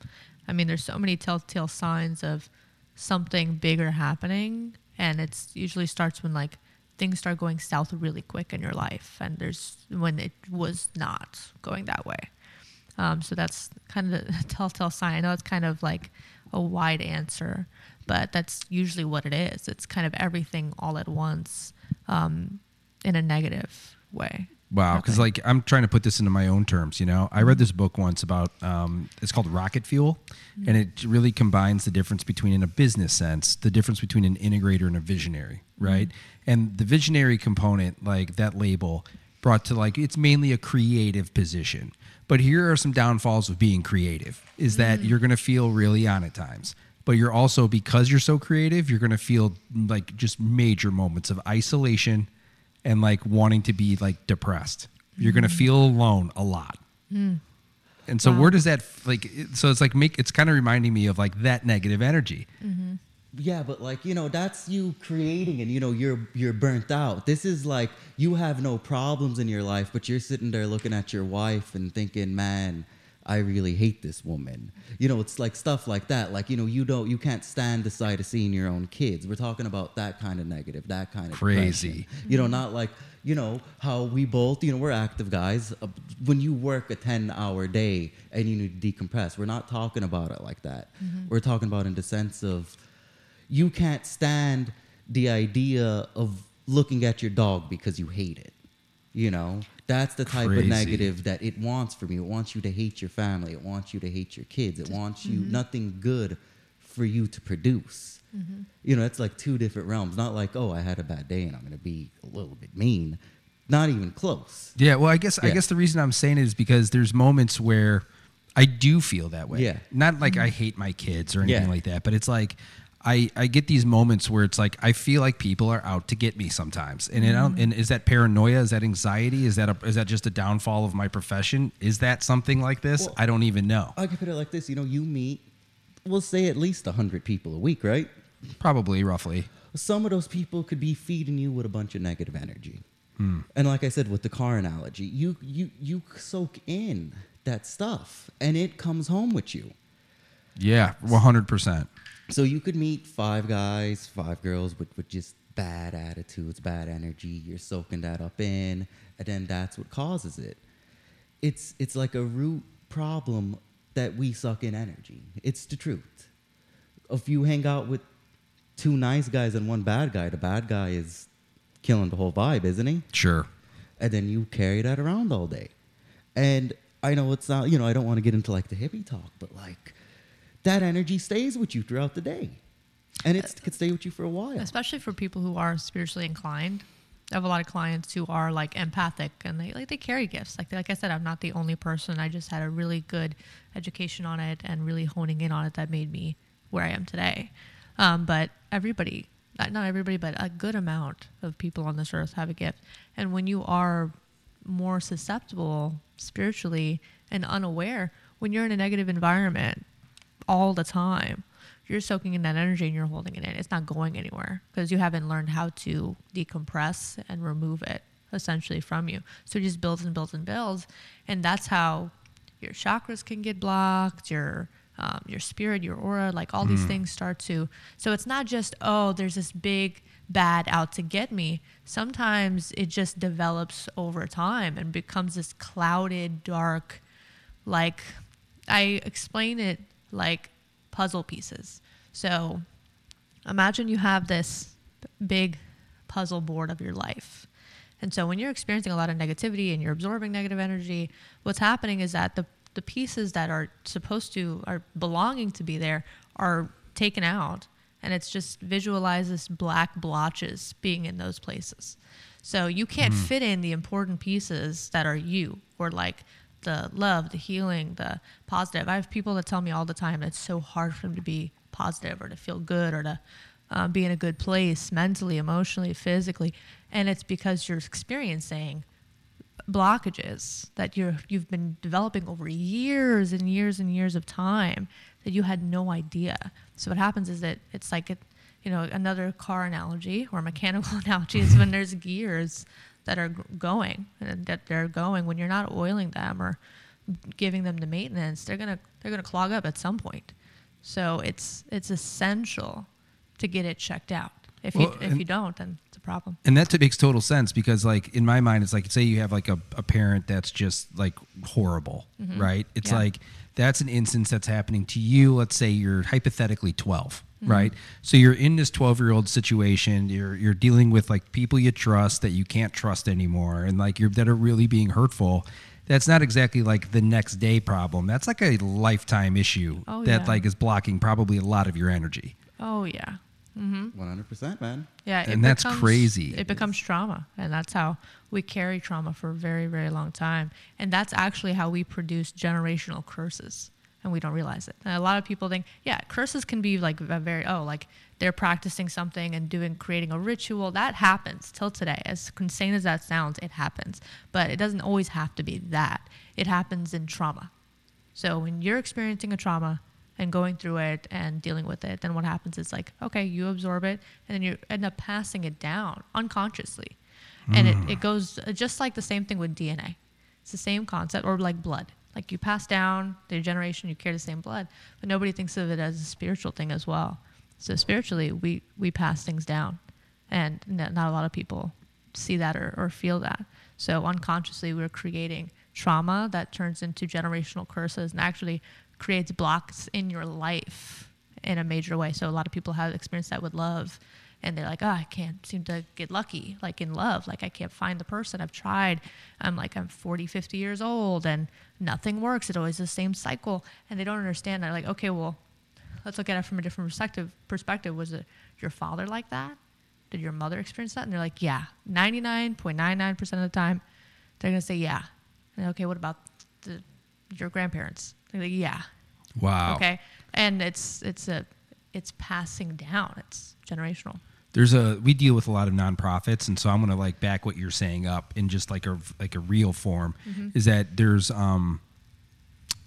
i mean there's so many telltale signs of something bigger happening and it's usually starts when like things start going south really quick in your life and there's when it was not going that way um, so that's kind of the [laughs] telltale sign i know it's kind of like a wide answer but that's usually what it is it's kind of everything all at once um, in a negative way Wow, because Okay. like I'm trying to put this into my own terms. You know, I read this book once about um, it's called Rocket Fuel, and it really combines the difference between, in a business sense, the difference between an integrator and a visionary, right? And the visionary component, like that label, brought to like it's mainly a creative position. But here are some downfalls of being creative: is that mm. you're going to feel really on at times. But you're also because you're so creative, you're going to feel like just major moments of isolation and like wanting to be like depressed. You're gonna mm. feel alone a lot. Mm. And so Wow. where does that like? So it's like make it's kind of reminding me of like that negative energy. Mm-hmm. Yeah, but like you know, that's you creating, and you know, you're you're burnt out. This is like you have no problems in your life, but you're sitting there looking at your wife and thinking, "Man, I really hate this woman." You know, it's like stuff like that. Like you know, you don't, you can't stand the sight of seeing your own kids. We're talking about that kind of negative, that kind of Crazy. depression. You know, not like you know how we both, you know, we're active guys. Uh, When you work a ten-hour day and you need to decompress, we're not talking about it like that. We're talking about in the sense of you can't stand the idea of looking at your dog because you hate it. You know, that's the type Crazy. of negative that it wants from you. It wants you to hate your family. It wants you to hate your kids. It wants you mm-hmm. nothing good for you to produce. Mm-hmm. You know, it's like two different realms. Not like, oh, I had a bad day and I'm going to be a little bit mean. Not even close. Yeah. Well, I guess I guess the reason I'm saying it is because there's moments where I do feel that way. Yeah. Not like mm-hmm. I hate my kids or anything Yeah. like that, but it's like. I, I get these moments where it's like I feel like people are out to get me sometimes, and don't- and is that paranoia? Is that anxiety? Is that a, is that just a downfall of my profession? Is that something like this? Well- I don't even know. I could put it like this. You know, you meet, we'll say at least 100 people a week, right? Probably roughly. some of those people could be feeding you with a bunch of negative energy. Hmm. And like I said with the car analogy, you you you soak in that stuff and it comes home with you. Yeah, one hundred percent. So you could meet five guys, five girls with, with just bad attitudes, bad energy. You're soaking that up in, and then that's what causes it. It's it's like a root problem that we suck in energy. It's the truth. If you hang out with two nice guys and one bad guy. The bad guy is killing the whole vibe, isn't he? Sure. And then you carry that around all day. And I know it's not, you know, I don't want to get into like the hippie talk, but like that energy stays with you throughout the day. And it could stay with you for a while. especially for people who are spiritually inclined. I have a lot of clients who are like empathic and they like they carry gifts. Like like I said, I'm not the only person. I just had a really good education on it and really honing in on it that made me where I am today. Um, but everybody, not not everybody, but a good amount of people on this earth have a gift. And when you are more susceptible spiritually and unaware, when you're in a negative environment all the time, you're soaking in that energy and you're holding it in. It's not going anywhere because you haven't learned how to decompress and remove it essentially from you. So it just builds and builds and builds, and that's how your chakras can get blocked. Your um, your spirit, your aura, like all these things start to. So it's not just oh, there's this big bad out to get me. Sometimes it just develops over time and becomes this clouded, dark, like I explain it like puzzle pieces. So imagine you have this big puzzle board of your life. And so when you're experiencing a lot of negativity and you're absorbing negative energy, what's happening is that the, the pieces that are supposed to, are belonging to be there, are taken out. And it's just visualizes black blotches being in those places. So you can't hmm. fit in the important pieces that are you, or like the love, the healing, the positive. I have people that tell me all the time it's so hard for them to be positive or to feel good or to um, be in a good place mentally, emotionally, physically, and it's because you're experiencing blockages that you're you've been developing over years and years and years of time that you had no idea. So what happens is that it's like it, you know, another car analogy or mechanical [laughs] analogy is when there's gears that are going and that they're going when you're not oiling them or giving them the maintenance, they're gonna they're gonna clog up at some point. So it's it's essential to get it checked out. If you if you don't, then it's a problem. And that makes total sense because, like, in my mind, it's like, say you have like a, a parent that's just like horrible, mm-hmm. right? It's Yeah. like that's an instance that's happening to you. Let's say you're hypothetically 12, Mm-hmm. right? So you're in this 12 year old situation. You're you're dealing with like people you trust that you can't trust anymore, and like you're that are really being hurtful. That's not exactly like the next day problem. That's like a lifetime issue Oh, that yeah. like is blocking probably a lot of your energy. Oh yeah. Mm-hmm. 100%, man. Yeah, And that's crazy. It becomes trauma, and that's how we carry trauma for a very, very long time. And that's actually how we produce generational curses, and we don't realize it. And a lot of people think, yeah, curses can be like a very oh, like they're practicing something and doing creating a ritual. That happens till today. As insane as that sounds, it happens. But it doesn't always have to be that. It happens in trauma. So when you're experiencing a trauma and going through it and dealing with it, then what happens is like, okay, you absorb it and then you end up passing it down unconsciously. And it, it goes uh, just like the same thing with DNA. It's the same concept, or like blood. Like you pass down the generation, you carry the same blood, but nobody thinks of it as a spiritual thing as well. So spiritually, we, we pass things down, and not a lot of people see that or, or feel that. So unconsciously, we're creating trauma that turns into generational curses and actually creates blocks in your life in a major way. So a lot of people have experienced that with love. And they're like, oh, I can't seem to get lucky, like in love. Like, I can't find the person. I've tried. I'm like, I'm 40, 50 years old and nothing works. It's always the same cycle. And they don't understand. They're like, okay, well, let's look at it from a different perspective. Perspective was it your father like that? Did your mother experience that? And they're like, yeah. 99.99% of the time, they're gonna say yeah. And okay, what about the, your grandparents? They're like, yeah. Wow. Okay, and it's it's a it's passing down. It's generational. There's a we deal with a lot of nonprofits and so i'm going to like back what you're saying up in just like a like a real form mm-hmm. is that there's um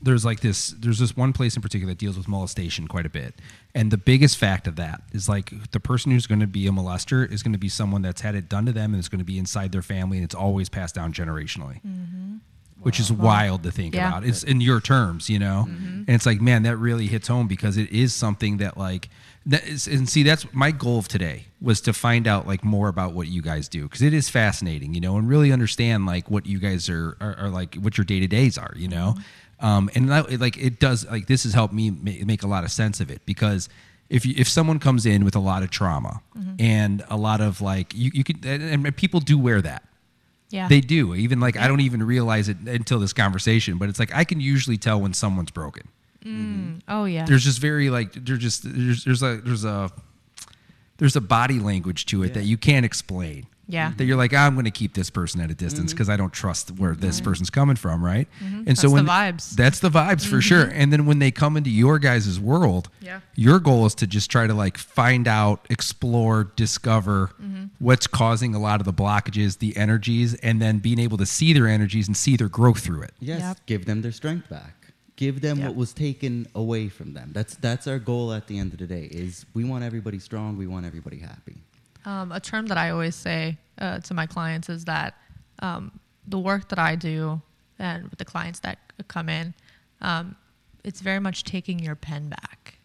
there's like this there's this one place in particular that deals with molestation quite a bit. And the biggest fact of that is like the person who's going to be a molester is going to be someone that's had it done to them and it's going to be inside their family and it's always passed down generationally. Mm-hmm. Which is wild to think Yeah. about. It's in your terms you know? Mm-hmm. And it's like man that really hits home because it is something that like that is, and see that's my goal of today was to find out like more about what you guys do because it is fascinating you know and really understand like what you guys are are, are like what your day-to-days are you know um, and that, it, like it does like this has helped me make a lot of sense of it because if you, if someone comes in with a lot of trauma and a lot of like you you could and, and people do wear that. Yeah. They do. Even like I don't even realize it until this conversation, but it's like I can usually tell when someone's broken. Mm-hmm. Mm, oh yeah. There's just very like there's just there's there's a there's a there's a body language to it that you can't explain. Yeah. That you're like I'm going to keep this person at a distance mm-hmm. because I don't trust where this person's coming from, right? Mm-hmm. And so That's the when vibes. that's the vibes for sure. And then when they come into your guys' world, Yeah. your goal is to just try to like find out, explore, discover what's causing a lot of the blockages, the energies, and then being able to see their energies and see their growth through it. Yes, Yep. give them their strength back. Give them Yep. what was taken away from them. That's that's our goal at the end of the day. Is we want everybody strong. We want everybody happy. Um, a term that I always say uh, to my clients is that um, the work that I do and with the clients that come in, um, it's very much taking your pen back.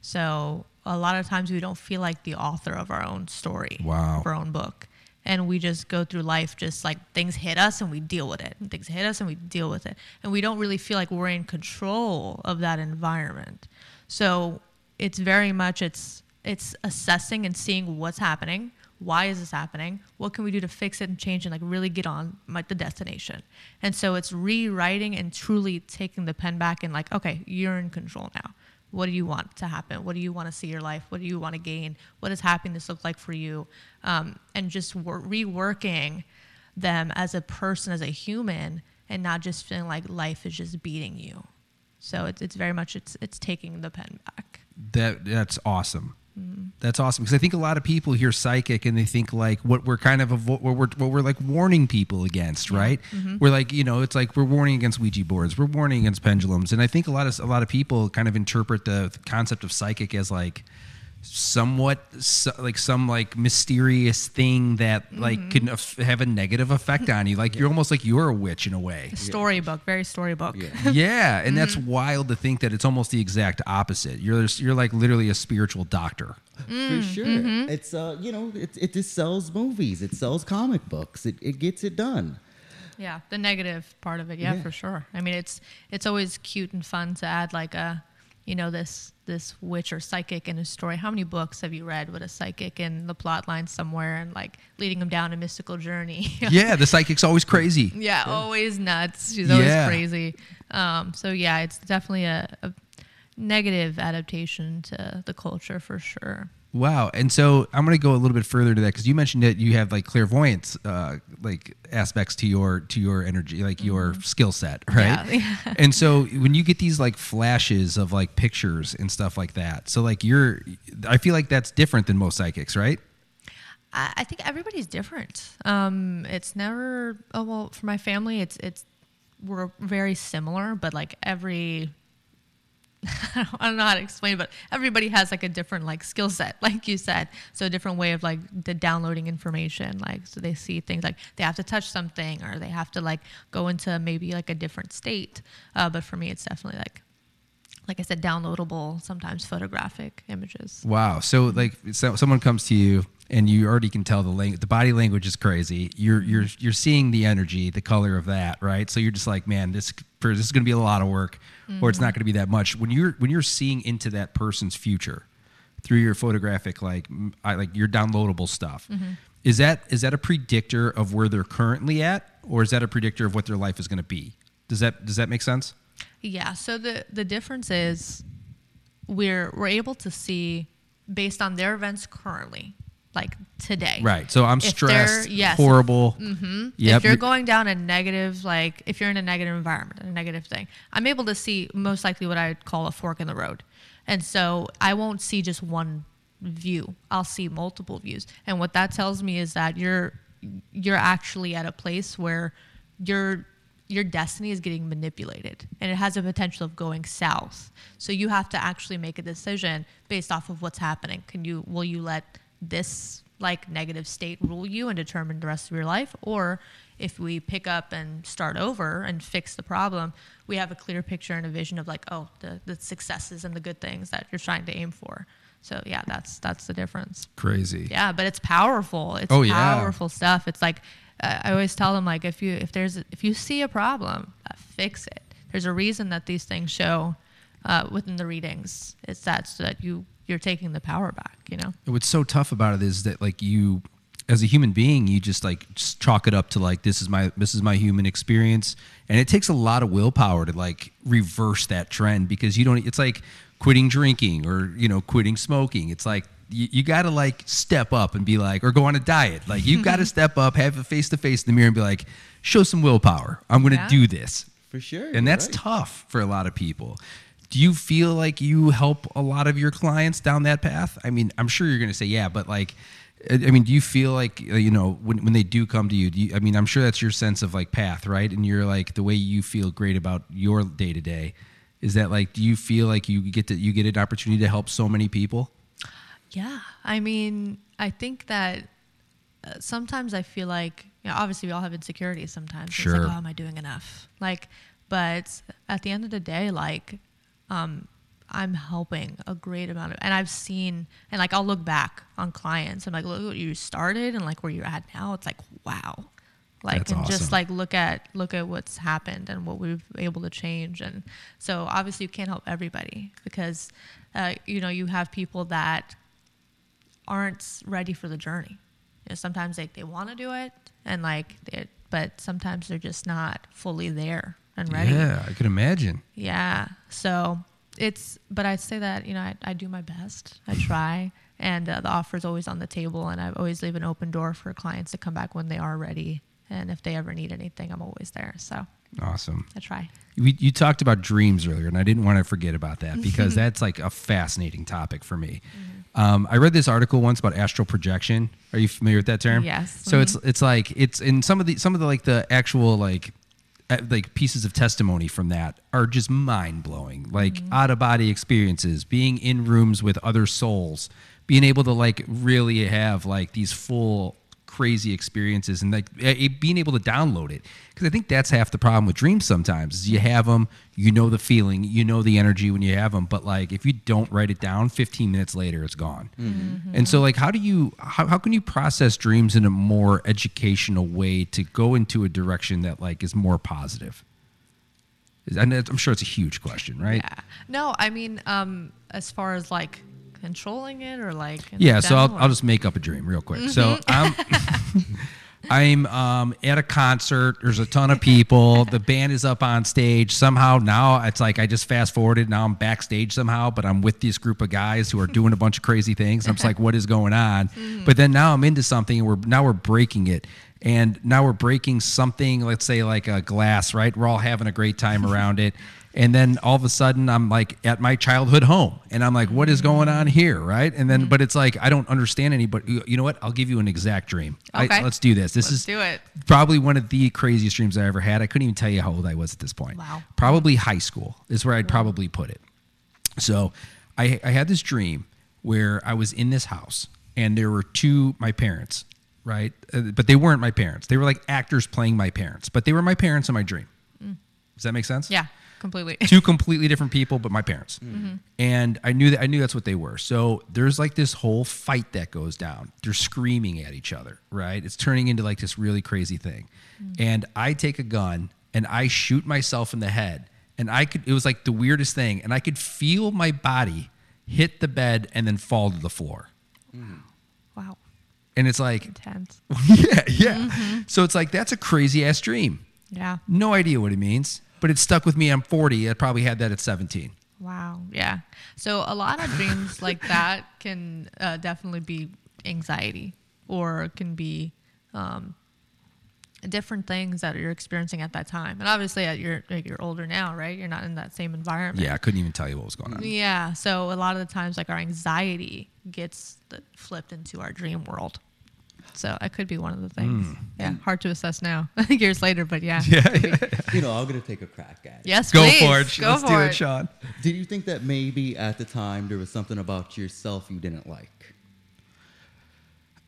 So a lot of times we don't feel like the author of our own story, Wow. of our own book. And we just go through life just like things hit us and we deal with it. And things hit us and we deal with it. And we don't really feel like we're in control of that environment. So it's very much it's it's assessing and seeing what's happening. Why is this happening? What can we do to fix it and change and like really get on like the destination? And so it's rewriting and truly taking the pen back and like, okay, you're in control now. What do you want to happen? What do you want to see your life? What do you want to gain? What does happiness look like for you? Um, and just wor- reworking them as a person, as a human, and not just feeling like life is just beating you. So it's, it's very much it's it's taking the pen back. That that's awesome. That's awesome. Because I think a lot of people hear psychic and they think like what we're kind of avo- what we're what we're like warning people against, right? Mm-hmm. We're like you know it's like we're warning against Ouija boards, we're warning against pendulums, and I think a lot of a lot of people kind of interpret the concept of psychic as like somewhat so, like some like mysterious thing that mm-hmm. like can af- have a negative effect on you like you're almost like you're a witch in a way Storybook, very storybook. Yeah. [laughs] yeah and that's mm-hmm. wild to think that it's almost the exact opposite you're you're like literally a spiritual doctor For mm, sure. Mm-hmm. It's uh, you know, it it just sells movies. It sells comic books. It it gets it done. Yeah, the negative part of it, yeah, Yeah. for sure. I mean, it's it's always cute and fun to add like a, you know, this this witch or psychic in a story. How many books have you read with a psychic in the plot line somewhere and like leading them down a mystical journey? [laughs] yeah the psychic's always crazy yeah, always nuts. She's always Yeah. crazy. Um, so yeah, it's definitely a, a negative adaptation to the culture for sure. Wow. And so I'm going to go a little bit further to that because you mentioned that you have like clairvoyance, uh, like aspects to your to your energy, like your skill set, [laughs] right? Mm-hmm. Yeah. [laughs] and so when you get these like flashes of like pictures and stuff like that, so like you're, I feel like that's different than most psychics, right? I, I think everybody's different. Um, it's never oh well for my family it's it's we're very similar, but like every [laughs] I don't know how to explain it, but everybody has like a different like skill set, [laughs] like you said. So a different way of like the downloading information. Like so they see things like they have to touch something or they have to like go into maybe like a different state. Uh, but for me, it's definitely like like I said, downloadable, sometimes photographic images. Wow. So like so, someone comes to you and you already can tell the lang- the body language is crazy. You're you're you're seeing the energy, the color of that, right? So you're just like, man, this for this is going to be a lot of work or it's not going to be that much. When you're when you're seeing into that person's future through your photographic like I, like your downloadable stuff. Mm-hmm. Is that is that a predictor of where they're currently at or is that a predictor of what their life is going to be? Does that does that make sense? Yeah. So the the difference is we're we're able to see based on their events currently, like today. Right. So I'm If stressed, yes. horrible. Mm-hmm. Yep. if you're going down a negative, like if you're in a negative environment, a negative thing, I'm able to see most likely what I would call a fork in the road. And so I won't see just one view. I'll see multiple views. And what that tells me is that you're you're actually at a place where your your destiny is getting manipulated and it has a potential of going south. So you have to actually make a decision based off of what's happening. Can you will you let this like negative state rule you and determine the rest of your life? Or if we pick up and start over and fix the problem we have a clear picture and a vision of like oh the, the successes and the good things that you're trying to aim for. So yeah that's that's the difference. Crazy. yeah but it's powerful. It's Oh, yeah. powerful stuff. It's like uh, i always tell them like if you if there's if you see a problem uh, fix it. There's a reason that these things show uh, within the readings. It's that so that you you're taking the power back. You know. what's so tough about it is that like you as a human being you just like just chalk it up to like this is my this is my human experience and it takes a lot of willpower to like reverse that trend because you don't it's like quitting drinking or you know quitting smoking it's like you, you got to like step up and be like or go on a diet like you've got to [laughs] step up have a face to face in the mirror and be like show some willpower i'm going to Yeah. do this For sure. and that's right. tough for a lot of people. Do you feel like you help a lot of your clients down that path? I mean, I'm sure you're going to say yeah, but like, I mean, do you feel like uh, you know when when they do come to you? Do you I mean, I'm sure that's your sense of like path, right? And you're like the way you feel great about your day to day. Is that like? Do you feel like you get to you get an opportunity to help so many people? Yeah, I mean, I think that uh, sometimes I feel like, you know, obviously we all have insecurities sometimes. It's Sure. like, oh, am I doing enough? Like, but at the end of the day, like, um, I'm helping a great amount of, and I've seen, and like, I'll look back on clients and like, look what you started and like where you're at now. It's like, wow. Like, That's and awesome. just like look at look at what's happened and what we've been able to change and so obviously you can't help everybody because uh, you know you have people that aren't ready for the journey. You know, sometimes like they want to do it and like they but sometimes they're just not fully there and ready. Yeah, I could imagine. Yeah. So it's, but I say that, you know, I, I do my best. I try. And uh, the offer is always on the table. And I always leave an open door for clients to come back when they are ready. And if they ever need anything, I'm always there. So Awesome. I try. We, you talked about dreams earlier, and I didn't want to forget about that because [laughs] that's like a fascinating topic for me. Um, I read this article once about astral projection. Are you familiar with that term? Yes. So it's it's like it's in some of the some of the like the actual like Uh, like pieces of testimony from that are just mind blowing. Like mm-hmm. out of body experiences, being in rooms with other souls, being able to like really have like these full crazy experiences and like eh, being able to download it. Because i think that's half the problem with dreams sometimes is you have them you know the feeling you know the energy when you have them but like if you don't write it down 15 minutes later it's gone. And so like how do you how, how can you process dreams in a more educational way to go into a direction that like is more positive? And I'm sure it's a huge question, right? Yeah. No, I mean, um, as far as like controlling it or like. Yeah, so I'll, I'll just make up a dream real quick. So I'm [laughs] I'm um, at a concert. There's a ton of people. The band is up on stage. Somehow now it's like I just fast forwarded. Now I'm backstage somehow, but I'm with this group of guys who are doing a bunch of crazy things. I'm just like, what is going on? But then now I'm into something, and we're now we're breaking it. And now we're breaking something, let's say like a glass, right? We're all having a great time around it. And then all of a sudden, I'm like at my childhood home, and I'm like, "What is going on here?" Right? And then, but it's like I don't understand any but You know what? I'll give you an exact dream. I- Okay. let's do this. This Let's is do it. probably one of the craziest dreams I ever had. I couldn't even tell you how old I was at this point. Wow. Probably high school is where I'd probably put it. So I, I had this dream where I was in this house and there were two, my parents, right? Uh, but they weren't my parents. They were like actors playing my parents, but they were my parents in my dream. Does that make sense? Yeah, completely. [laughs] two completely different people, but my parents. Mm-hmm. Mm-hmm. And I knew that I knew that's what they were. So there's like this whole fight that goes down. They're screaming at each other, right? It's turning into like this really crazy thing. Mm-hmm. And I take a gun and I shoot myself in the head. And I could it was like the weirdest thing. And I could feel my body hit the bed and then fall to the floor. wow. Wow. And it's like, Intense. [laughs] yeah, yeah. So it's like that's a crazy ass dream. Yeah. No idea what it means, but it stuck with me. I'm 40. I probably had that at 17. Wow. Yeah. So a lot of dreams [laughs] like that can uh, definitely be anxiety or can be um, different things that you're experiencing at that time. And obviously, at your like you're older now, right? You're not in that same environment. Yeah, I couldn't even tell you what was going on. Yeah. So a lot of the times, like our anxiety gets flipped into our dream world. So that could be one of the things. Yeah. Hard to assess now, [laughs] years later, but yeah. Yeah, [laughs] You know, I'm gonna take a crack at it. Yes, Go please. for it. Go Let's for do it. it, Sean. Did you think that maybe at the time there was something about yourself you didn't like?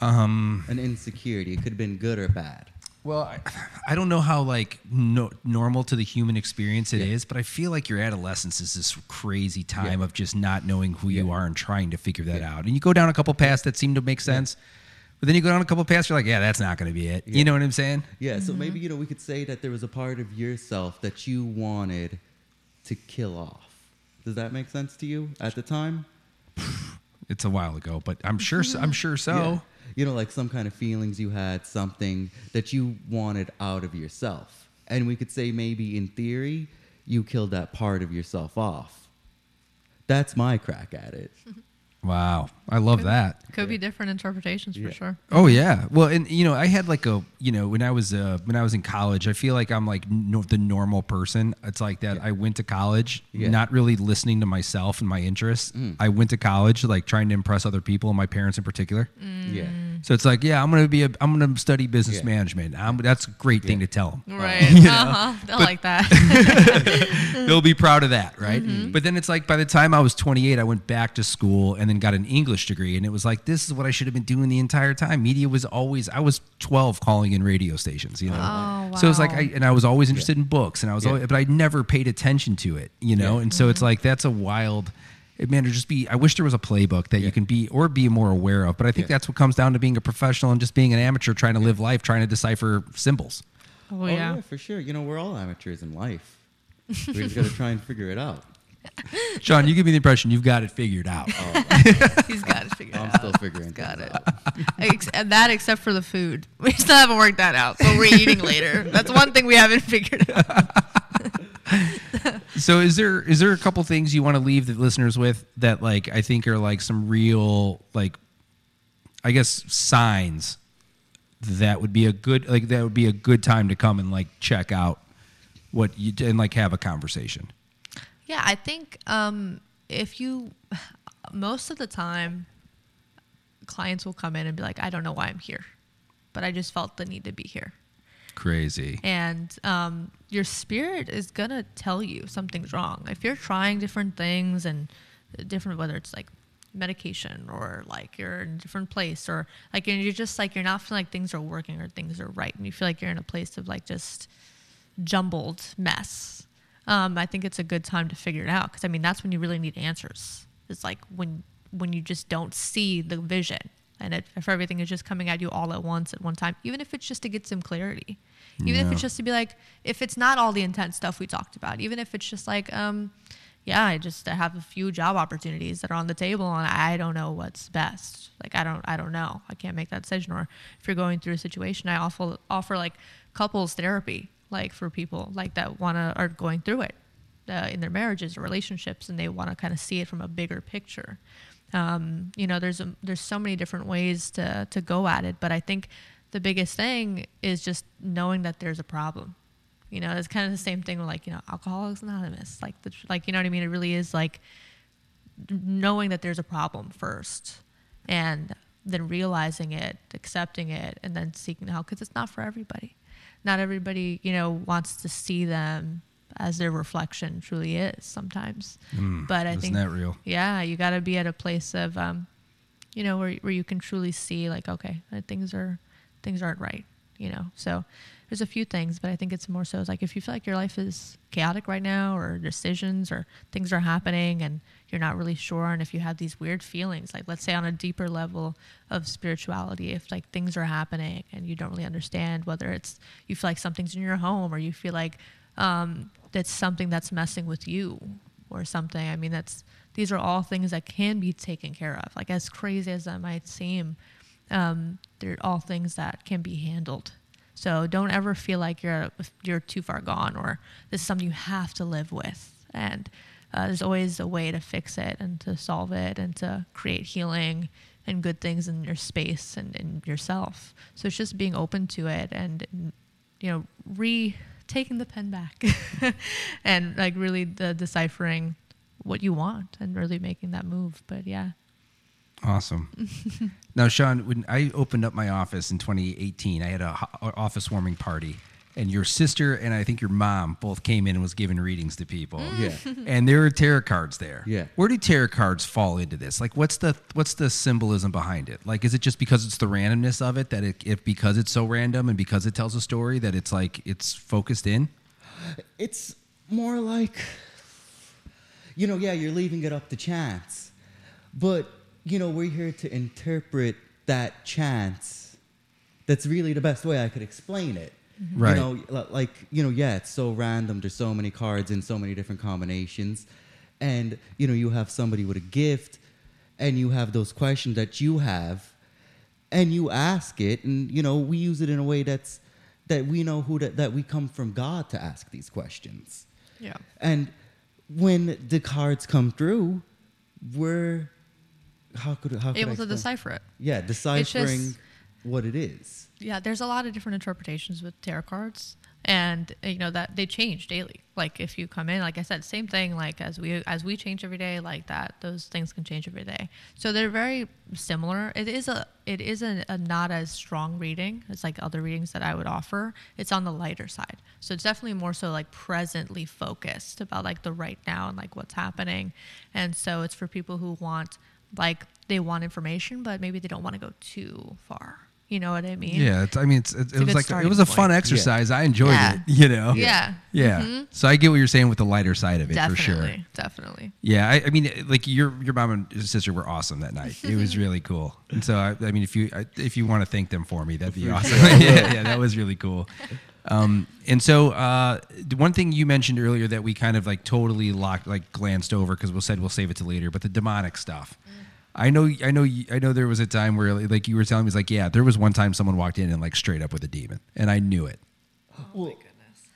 Um, an insecurity. It could have been good or bad. Well, I, I don't know how like no, normal to the human experience it is, but I feel like your adolescence is this crazy time Yeah. of just not knowing who you are and trying to figure that Yeah. out. And you go down a couple paths that seem to make sense, but then you go down a couple paths, you're like, yeah, that's not going to be it. You know what I'm saying? Yeah, so maybe you know we could say that there was a part of yourself that you wanted to kill off. Does that make sense to you at the time? [sighs] It's a while ago, but I'm sure. so- I'm sure so. Yeah. You know, like some kind of feelings you had, something that you wanted out of yourself. And we could say maybe in theory, you killed that part of yourself off. That's my crack at it. [laughs] Wow, I love that. Could be different interpretations for Yeah. sure. Oh yeah. Well, and you know, I had like a you know when I was uh, when I was in college, I feel like I'm like no, the normal person. It's like that. I went to college, Yeah. Mm. not really listening to myself and my interests. I went to college like trying to impress other people, and my parents in particular. Yeah. So it's like, yeah, I'm gonna be a, I'm gonna study business Yeah. management. I'm, that's a great thing to tell them. Right. [laughs] Uh-huh. They'll like that. [laughs] They'll be proud of that, right? Mm-hmm. But then it's like by the time I was 28, I went back to school and then got an English degree, and it was like this is what I should have been doing the entire time. Media was always I was 12 calling in radio stations, you know. Oh, wow. So it's like. I and I was always interested in books, and I was, Yeah. always, but I never paid attention to it, you know. Yeah. And so it's mm-hmm. like that's a wild. Man, to just be. I wish there was a playbook that you can be or be more aware of. But I think Yeah. that's what comes down to being a professional and just being an amateur trying to live life, trying to decipher symbols. oh, Oh, yeah. yeah, for sure. You know, we're all amateurs in life. we just got to [laughs] try and figure it out. [laughs] Sean, you give me the impression you've got it figured out. Oh. [laughs] He's got it figured out. I'm out. still figuring Got things it. out. [laughs] Ex- and that except for the food. We still haven't worked that out. So we're eating later. That's one thing we haven't figured out. So is there is there a couple things you want to leave the listeners with that like I think are like some real like I guess signs that would be a good like that would be a good time to come and like check out what you and like have a conversation. Yeah, I think um, if you, [sighs] most of the time, clients will come in and be like, I don't know why I'm here, but I just felt the need to be here. Crazy. and um, your spirit is gonna tell you something's wrong if you're trying different things and different whether it's like medication or like you're in a different place or like and you're just like you're not feeling like things are working or things are right and you feel like you're in a place of like just jumbled mess um, i think it's a good time to figure it out because i mean that's when you really need answers. It's like when when you just don't see the vision and it, if everything is just coming at you all at once at one time even if it's just to get some clarity. Even if it's just to be like if it's not all the intense stuff we talked about even if it's just like um yeah i just have a few job opportunities that are on the table and i don't know what's best. Like i don't i don't know. I can't make that decision. Or if you're going through a situation i offer offer like couples therapy like for people like that want to are going through it uh, in their marriages or relationships and they want to kind of see it from a bigger picture. Um, you know there's a, there's so many different ways to to go at it but i think the biggest thing is just knowing that there's a problem. You know it's kind of the same thing with like you know alcoholics anonymous like the like you know what i mean? It really is like knowing that there's a problem first and then realizing it accepting it and then seeking help because it's not for everybody not everybody you know wants to see them as their reflection truly is sometimes but i isn't think that real? yeah you got to be at a place of um, you know where, where you can truly see like okay uh, things are things aren't right you know so there's a few things but i think it's more so like if you feel like your life is chaotic right now or decisions or things are happening and you're not really sure and if you have these weird feelings like let's say on a deeper level of spirituality if like things are happening and you don't really understand whether it's you feel like something's in your home or you feel like um, that's something that's messing with you or something. I mean that's these are all things that can be taken care of. Like as crazy as that might seem um, they're all things that can be handled so don't ever feel like you're you're too far gone or this is something you have to live with. And uh, there's always a way to fix it and to solve it and to create healing and good things in your space and in yourself. So it's just being open to it and you know re taking the pen back [laughs] and like really the deciphering what you want and really making that move. But yeah Awesome. [laughs] now, Sean, when I opened up my office in 2018, I had a ho- office warming party, and your sister and I think your mom both came in and was giving readings to people. Mm. Yeah. [laughs] And there were tarot cards there. Yeah. Where do tarot cards fall into this? Like, what's the what's the symbolism behind it? Like, is it just because it's the randomness of it that it, if because it's so random and because it tells a story that it's like it's focused in? It's more like, you know, yeah, you're leaving it up to chance. But, you know, we're here to interpret that chance. That's really the best way I could explain it. Mm-hmm. Right. You know, like, you know, yeah, it's so random. There's so many cards in so many different combinations. And, you know, you have somebody with a gift and you have those questions that you have and you ask it and you know we use it in a way that's that we know who that, that we come from god to ask these questions Yeah. and when the cards come through we're how could how could Able to decipher it. yeah deciphering just- what it is Yeah, there's a lot of different interpretations with tarot cards, and you know that they change daily. Like if you come in, like I said, same thing. Like as we as we change every day, like that, those things can change every day. So they're very similar. It is a it is a, a not as strong reading as like other readings that I would offer. It's on the lighter side, so it's definitely more so like presently focused about like the right now and like what's happening, and so it's for people who want like they want information, but maybe they don't want to go too far. You know what I mean? Yeah, it's, I mean, it's, it, a it was like it was a fun point. exercise. I enjoyed Yeah. it. You know. Yeah. Yeah. Mhm. So I get what you're saying with the lighter side of it definitely, for sure. definitely. Yeah, I, I mean, like your your mom and sister were awesome that night. It was [laughs] really cool. And so, I, I mean, if you I- if you want to thank them for me, that'd be [laughs] awesome. yeah, [laughs] yeah, that was really cool. Um, and so, uh, one thing you mentioned earlier that we kind of like totally locked, like glanced over because we said we'll save it to later, but the demonic stuff. I know, I know, I know. There was a time where, like, you were telling me, it's like, yeah, there was one time someone walked in and like straight up with a demon, and I knew it. Oh well,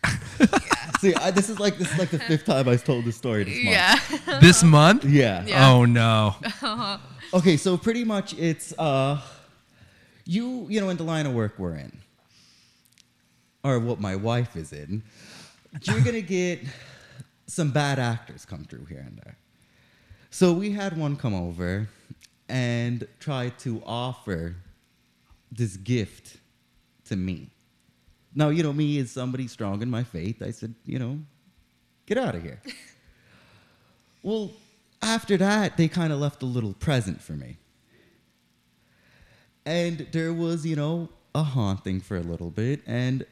[laughs] see I, this is like this is like the fifth time i've told this story this month Yeah. This month? yeah Yeah. Oh no. [laughs] Okay, so pretty much it's uh you you know in the line of work we're in. Or what my wife is in, you're gonna get some bad actors come through here and there. So we had one come over and try to offer this gift to me. Now, you know, me as somebody strong in my faith, I said, you know, get out of here. [laughs] Well, after that, they kind of left a little present for me. And there was, you know, a haunting for a little bit. And,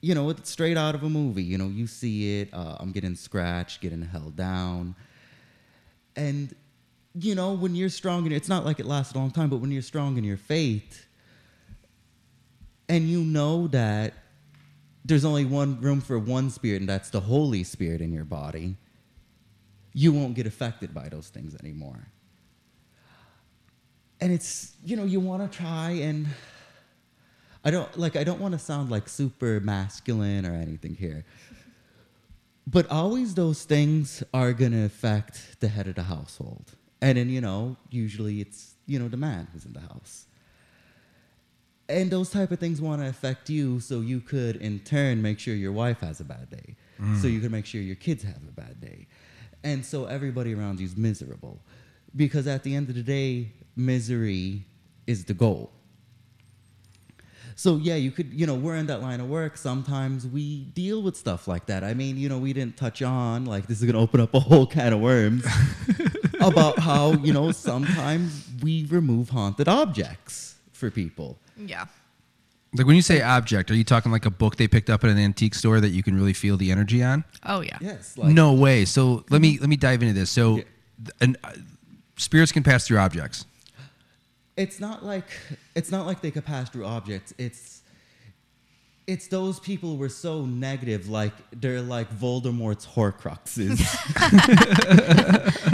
you know, it's straight out of a movie. You know, you see it. Uh, I'm getting scratched, getting held down. And, you know, when you're strong in it's not like it lasts a long time, but when you're strong in your faith, and you know that there's only one room for one spirit, and that's the Holy Spirit in your body you won't get affected by those things anymore. And it's, you know, you want to try and I don't like I don't want to sound like super masculine or anything here. But always those things are going to affect the head of the household. And then, you know, usually it's, you know, the man who's in the house. And those type of things want to affect you so you could in turn make sure your wife has a bad day. So mm. you can make sure your kids have a bad day. And so everybody around you is miserable. Because at the end of the day, misery is the goal. So yeah, you could, you know, we're in that line of work. Sometimes we deal with stuff like that. I mean, you know, we didn't touch on like this is gonna open up a whole can of worms [laughs] about how, you know, sometimes we remove haunted objects for people. Yeah. Like when you say object, are you talking like a book they picked up at an antique store that you can really feel the energy on? Oh yeah. Yes. Like, no way. So let me let me dive into this. So, Yeah. th- and uh, spirits can pass through objects. It's not like it's not like they could pass through objects. It's it's those people who were so negative, like they're like Voldemort's Horcruxes.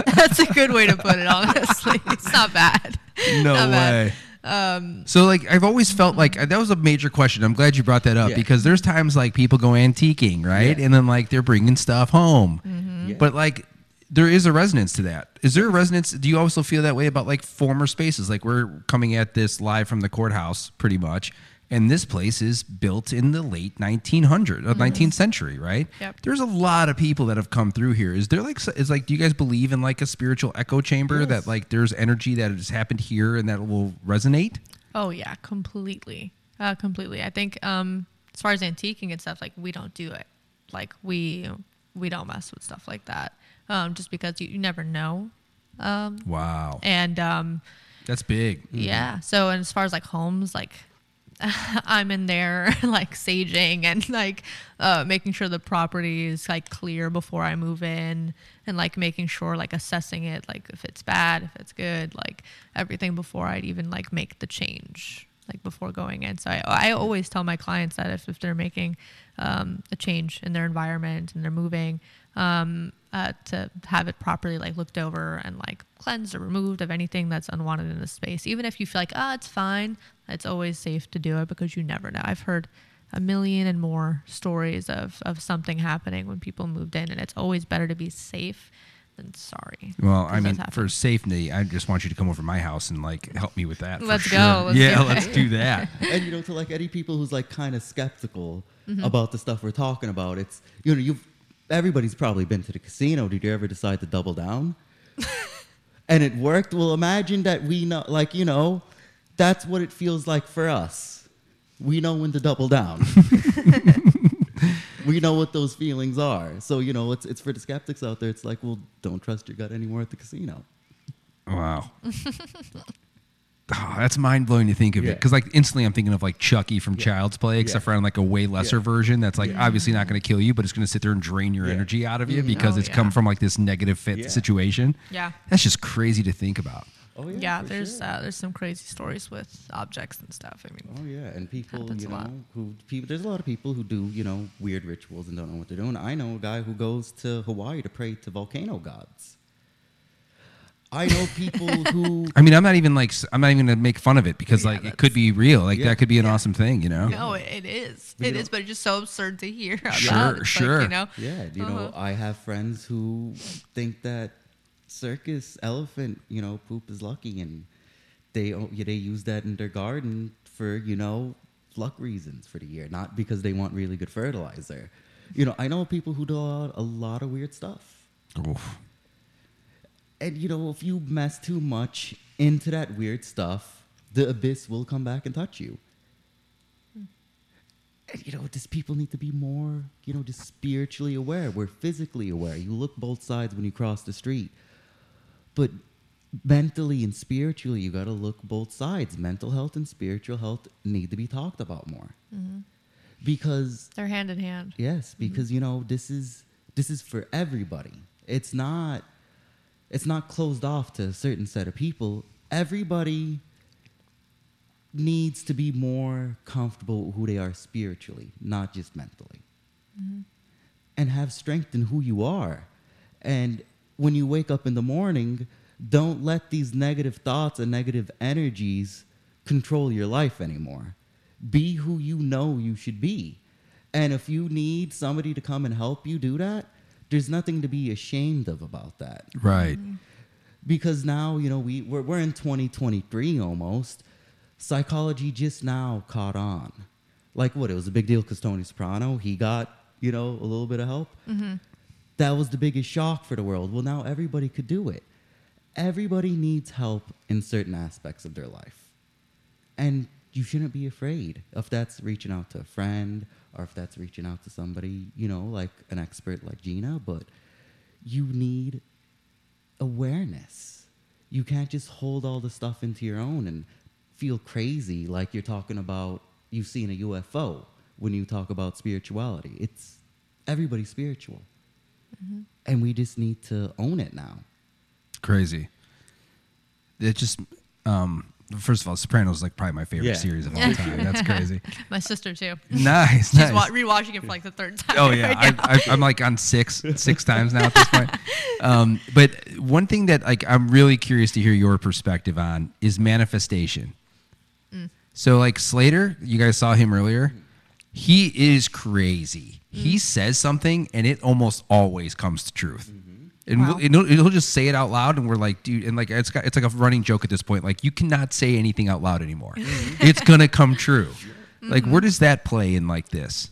[laughs] That's a good way to put it. Honestly, [laughs] it's not bad. No Not bad. way. Um, so like I've always felt like that was a major question. I'm glad you brought that up Yeah. because there's times like people go antiquing, right? Yeah. And then like they're bringing stuff home, Yeah. but like there is a resonance to that. Is there a resonance? Do you also feel that way about like former spaces? Like we're coming at this live from the courthouse, pretty much, and this place is built in the late 1900s, uh, 19th century, right? Yep. There's a lot of people that have come through here. Is there like is like do you guys believe in like a spiritual echo chamber Yes. that like there's energy that has happened here and that will resonate? Oh yeah, completely, uh, completely. I think um, as far as antiquing and stuff, like we don't do it. Like we we don't mess with stuff like that, um, just because you, you never know. Um, Wow. and um, That's big. yeah, so and as far as like homes, like [laughs] I'm in there [laughs] like saging and like uh, making sure the property is like clear before I move in and like making sure like assessing it like if it's bad if it's good like everything before I'd even like make the change like before going in so I, I always tell my clients that if, if they're making um, a change in their environment and they're moving um, uh, to have it properly like looked over and like cleansed or removed of anything that's unwanted in the space. Even if you feel like ah it's fine, it's always safe to do it because you never know. I've heard a million and more stories of of something happening when people moved in, and it's always better to be safe than sorry. Well, I mean, for safety, I just want you to come over to my house and like help me with that. Let's sure. go. Let's yeah, do [laughs] let's do that. [laughs] and you know, to like any people who's like kind of skeptical Mm-hmm. about the stuff we're talking about, it's you know, you've everybody's probably been to the casino. Did you ever decide to double down? [laughs] and it worked. Well, imagine that we know, like you know, that's what it feels like for us. We know when to double down. [laughs] we know what those feelings are. So you know, it's it's for the skeptics out there. It's like, well, don't trust your gut anymore at the casino. Wow. [laughs] Oh, that's mind blowing to think of it because like instantly I'm thinking of like Chucky from Child's Play, except Yeah. for on like a way lesser Yeah. version that's like obviously not going to kill you, but it's going to sit there and drain your Yeah. energy out of you because Oh, it's come from like this negative fit Yeah. situation. Yeah. That's just crazy to think about. Oh Yeah, for there's sure. uh, there's some crazy stories with objects and stuff. I mean, Oh yeah, and people, you know, who people. There's a lot of people who do, you know, weird rituals and don't know what they're doing. I know a guy who goes to Hawaii to pray to volcano gods. I know people [laughs] who. I mean, I'm not even like I'm not even going to make fun of it because Yeah, like it that's- could be real. Like Yeah. that could be an awesome thing, you know? no, it, it is. But you It know- is, but it's just so absurd to hear. About. Sure, It's like, sure. you know, Yeah, you know, Uh-huh. I have friends who think that circus elephant, you know, poop is lucky, and they o- yeah, they use that in their garden for you know luck reasons for the year, not because they want really good fertilizer. You know, I know people who do a lot, a lot of weird stuff. Oof. And you know, if you mess too much into that weird stuff, the abyss will come back and touch you. And you know, just people need to be more, you know, just spiritually aware. We're physically aware. You look both sides when you cross the street. But mentally and spiritually, you got to look both sides. Mental health and spiritual health need to be talked about more. Mm-hmm. Because they're hand in hand. Yes, because mm-hmm. you know this is this is for everybody. It's not it's not closed off to a certain set of people. Everybody needs to be more comfortable with who they are spiritually, not just mentally. Mm-hmm. And have strength in who you are. And when you wake up in the morning, don't let these negative thoughts and negative energies control your life anymore. Be who you know you should be. And if you need somebody to come and help you do that, there's nothing to be ashamed of about that. Right. Mm-hmm. because now you know we we're, we're in 2023 almost. Psychology just now caught on. Like what it was a big deal because tony soprano he got you know a little bit of help? Mm-hmm. That was the biggest shock for the world. Well now everybody could do it. Everybody needs help in certain aspects of their life. And you shouldn't be afraid if that's reaching out to a friend or if that's reaching out to somebody you know like an expert like gina but you need awareness. You can't just hold all the stuff into your own and feel crazy like you're talking about you've seen a UFO when you talk about spirituality. It's everybody's spiritual. And we just need to own it now. Crazy. It just um first of all, Sopranos is like probably my favorite Yeah. series of all time. That's crazy. [laughs] My sister too. nice. She's nice. wa- rewatching it for like the third time. Oh yeah, right. I, I, I'm like on six six times now at this point. [laughs] Um, but one thing that like I'm really curious to hear your perspective on is manifestation. Mm. So like Slater, you guys saw him earlier. He is crazy. He mm. says something and it almost always comes to truth. Mm-hmm. And, Wow. we'll, and he'll, he'll just say it out loud, and we're like, dude, and like it's got, it's like a running joke at this point. Like you cannot say anything out loud anymore. Mm-hmm. it's gonna come true. [laughs] Like where mm-hmm. does that play in like this?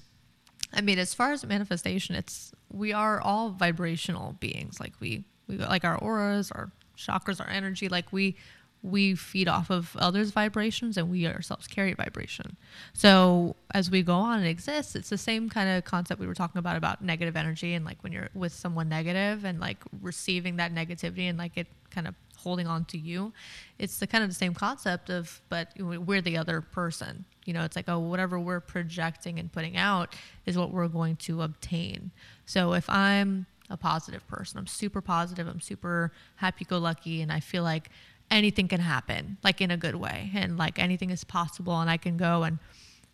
I mean, as far as manifestation, it's we are all vibrational beings. Like we, we like our auras, our chakras, our energy. Like we, we feed off of others' vibrations, and we ourselves carry vibration. So as we go on and exist, it's the same kind of concept we were talking about about negative energy, and like when you're with someone negative and like receiving that negativity and like it kind of holding on to you. It's the kind of the same concept of, but we're the other person. You know, it's like, oh, whatever we're projecting and putting out is what we're going to obtain. So if I'm a positive person, I'm super positive, I'm super happy go lucky, and I feel like anything can happen, like in a good way, and like anything is possible, and I can go and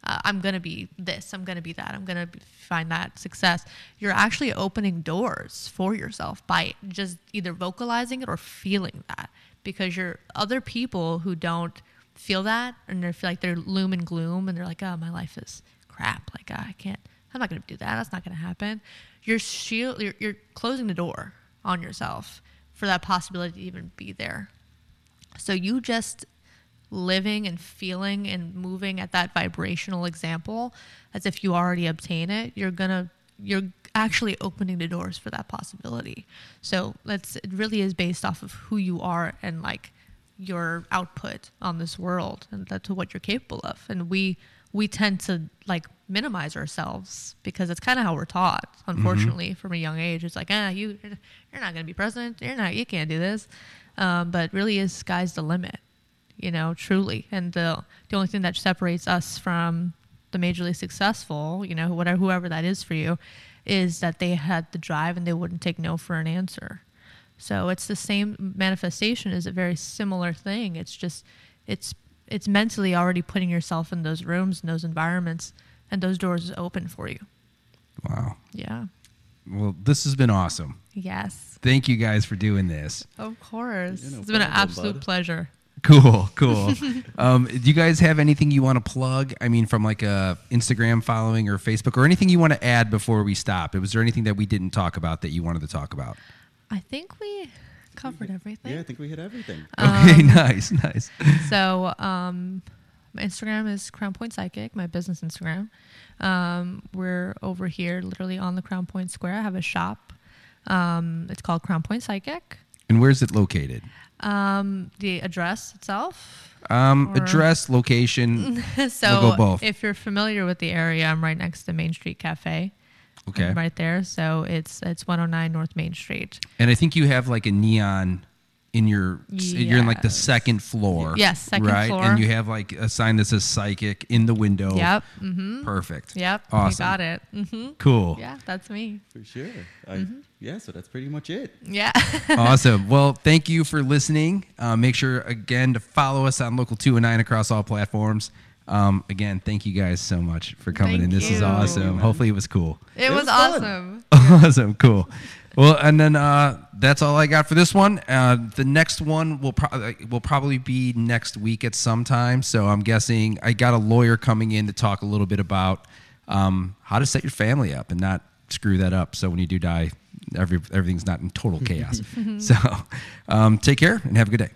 uh, I'm to be this, I'm to be that, I'm going to find that success. You're actually opening doors for yourself by just either vocalizing it or feeling that because you're other people who don't feel that and they feel like they're loom and gloom and they're like, oh, my life is crap. Like, I can't, I'm not to do that. That's not to happen. You're, shield, you're, you're closing the door on yourself for that possibility to even be there. So you just living and feeling and moving at that vibrational example as if you already obtain it, you're gonna you're actually opening the doors for that possibility. So that's it really is based off of who you are and like your output on this world and that's what you're capable of. And we we tend to like minimize ourselves because it's kind of how we're taught unfortunately mm-hmm. from a young age it's like ah you you're not going to be president you're not you can't do this um, but really is sky's the limit you know, truly. And the the only thing that separates us from the majorly successful, you know, whatever whoever that is for you, is that they had the drive and they wouldn't take no for an answer. So it's the same manifestation is a very similar thing. It's just it's it's mentally already putting yourself in those rooms and those environments and those doors open for you. Wow. Yeah. Well, this has been awesome. Yes. Thank you guys for doing this. Of course. You know, it's been an absolute bud. pleasure. Cool, cool. [laughs] um, do you guys have anything you want to plug? I mean, from like a Instagram following or Facebook or anything you want to add before we stop? Was there anything that we didn't talk about that you wanted to talk about? I think we covered everything. Yeah, I think we hit everything. [laughs] Um, okay, nice, nice. So, um, my Instagram is Crown Point Psychic, my business Instagram. Um, we're over here, literally on the Crown Point Square. I have a shop. Um, it's called Crown Point Psychic. And where's it located? Um, the address itself. Um, address, location. [laughs] so we'll go both. if you're familiar with the area, I'm right next to Main Street Cafe. Okay. I'm right there. So it's it's 109 North Main Street. And I think you have like a neon in your yes. you're in like the second floor. Yes, second right? floor. And you have like a sign that says psychic in the window. Yep. Mm-hmm. Perfect. Yep. Awesome. You got it. Mm-hmm. Cool. Yeah, that's me. For sure. I, mm-hmm. Yeah, so that's pretty much it. Yeah. [laughs] awesome. Well, thank you for listening. Uh, make sure again to follow us on Local 209 across all platforms. Um, again, thank you guys so much for coming thank in. This you. is awesome. Hopefully, it was cool. It, it was, was awesome. [laughs] awesome. Cool. Well, and then uh, that's all I got for this one. Uh, the next one will probably will probably be next week at some time. So I'm guessing I got a lawyer coming in to talk a little bit about um, how to set your family up and not screw that up. So when you do die, every everything's not in total chaos. [laughs] so um, take care and have a good day.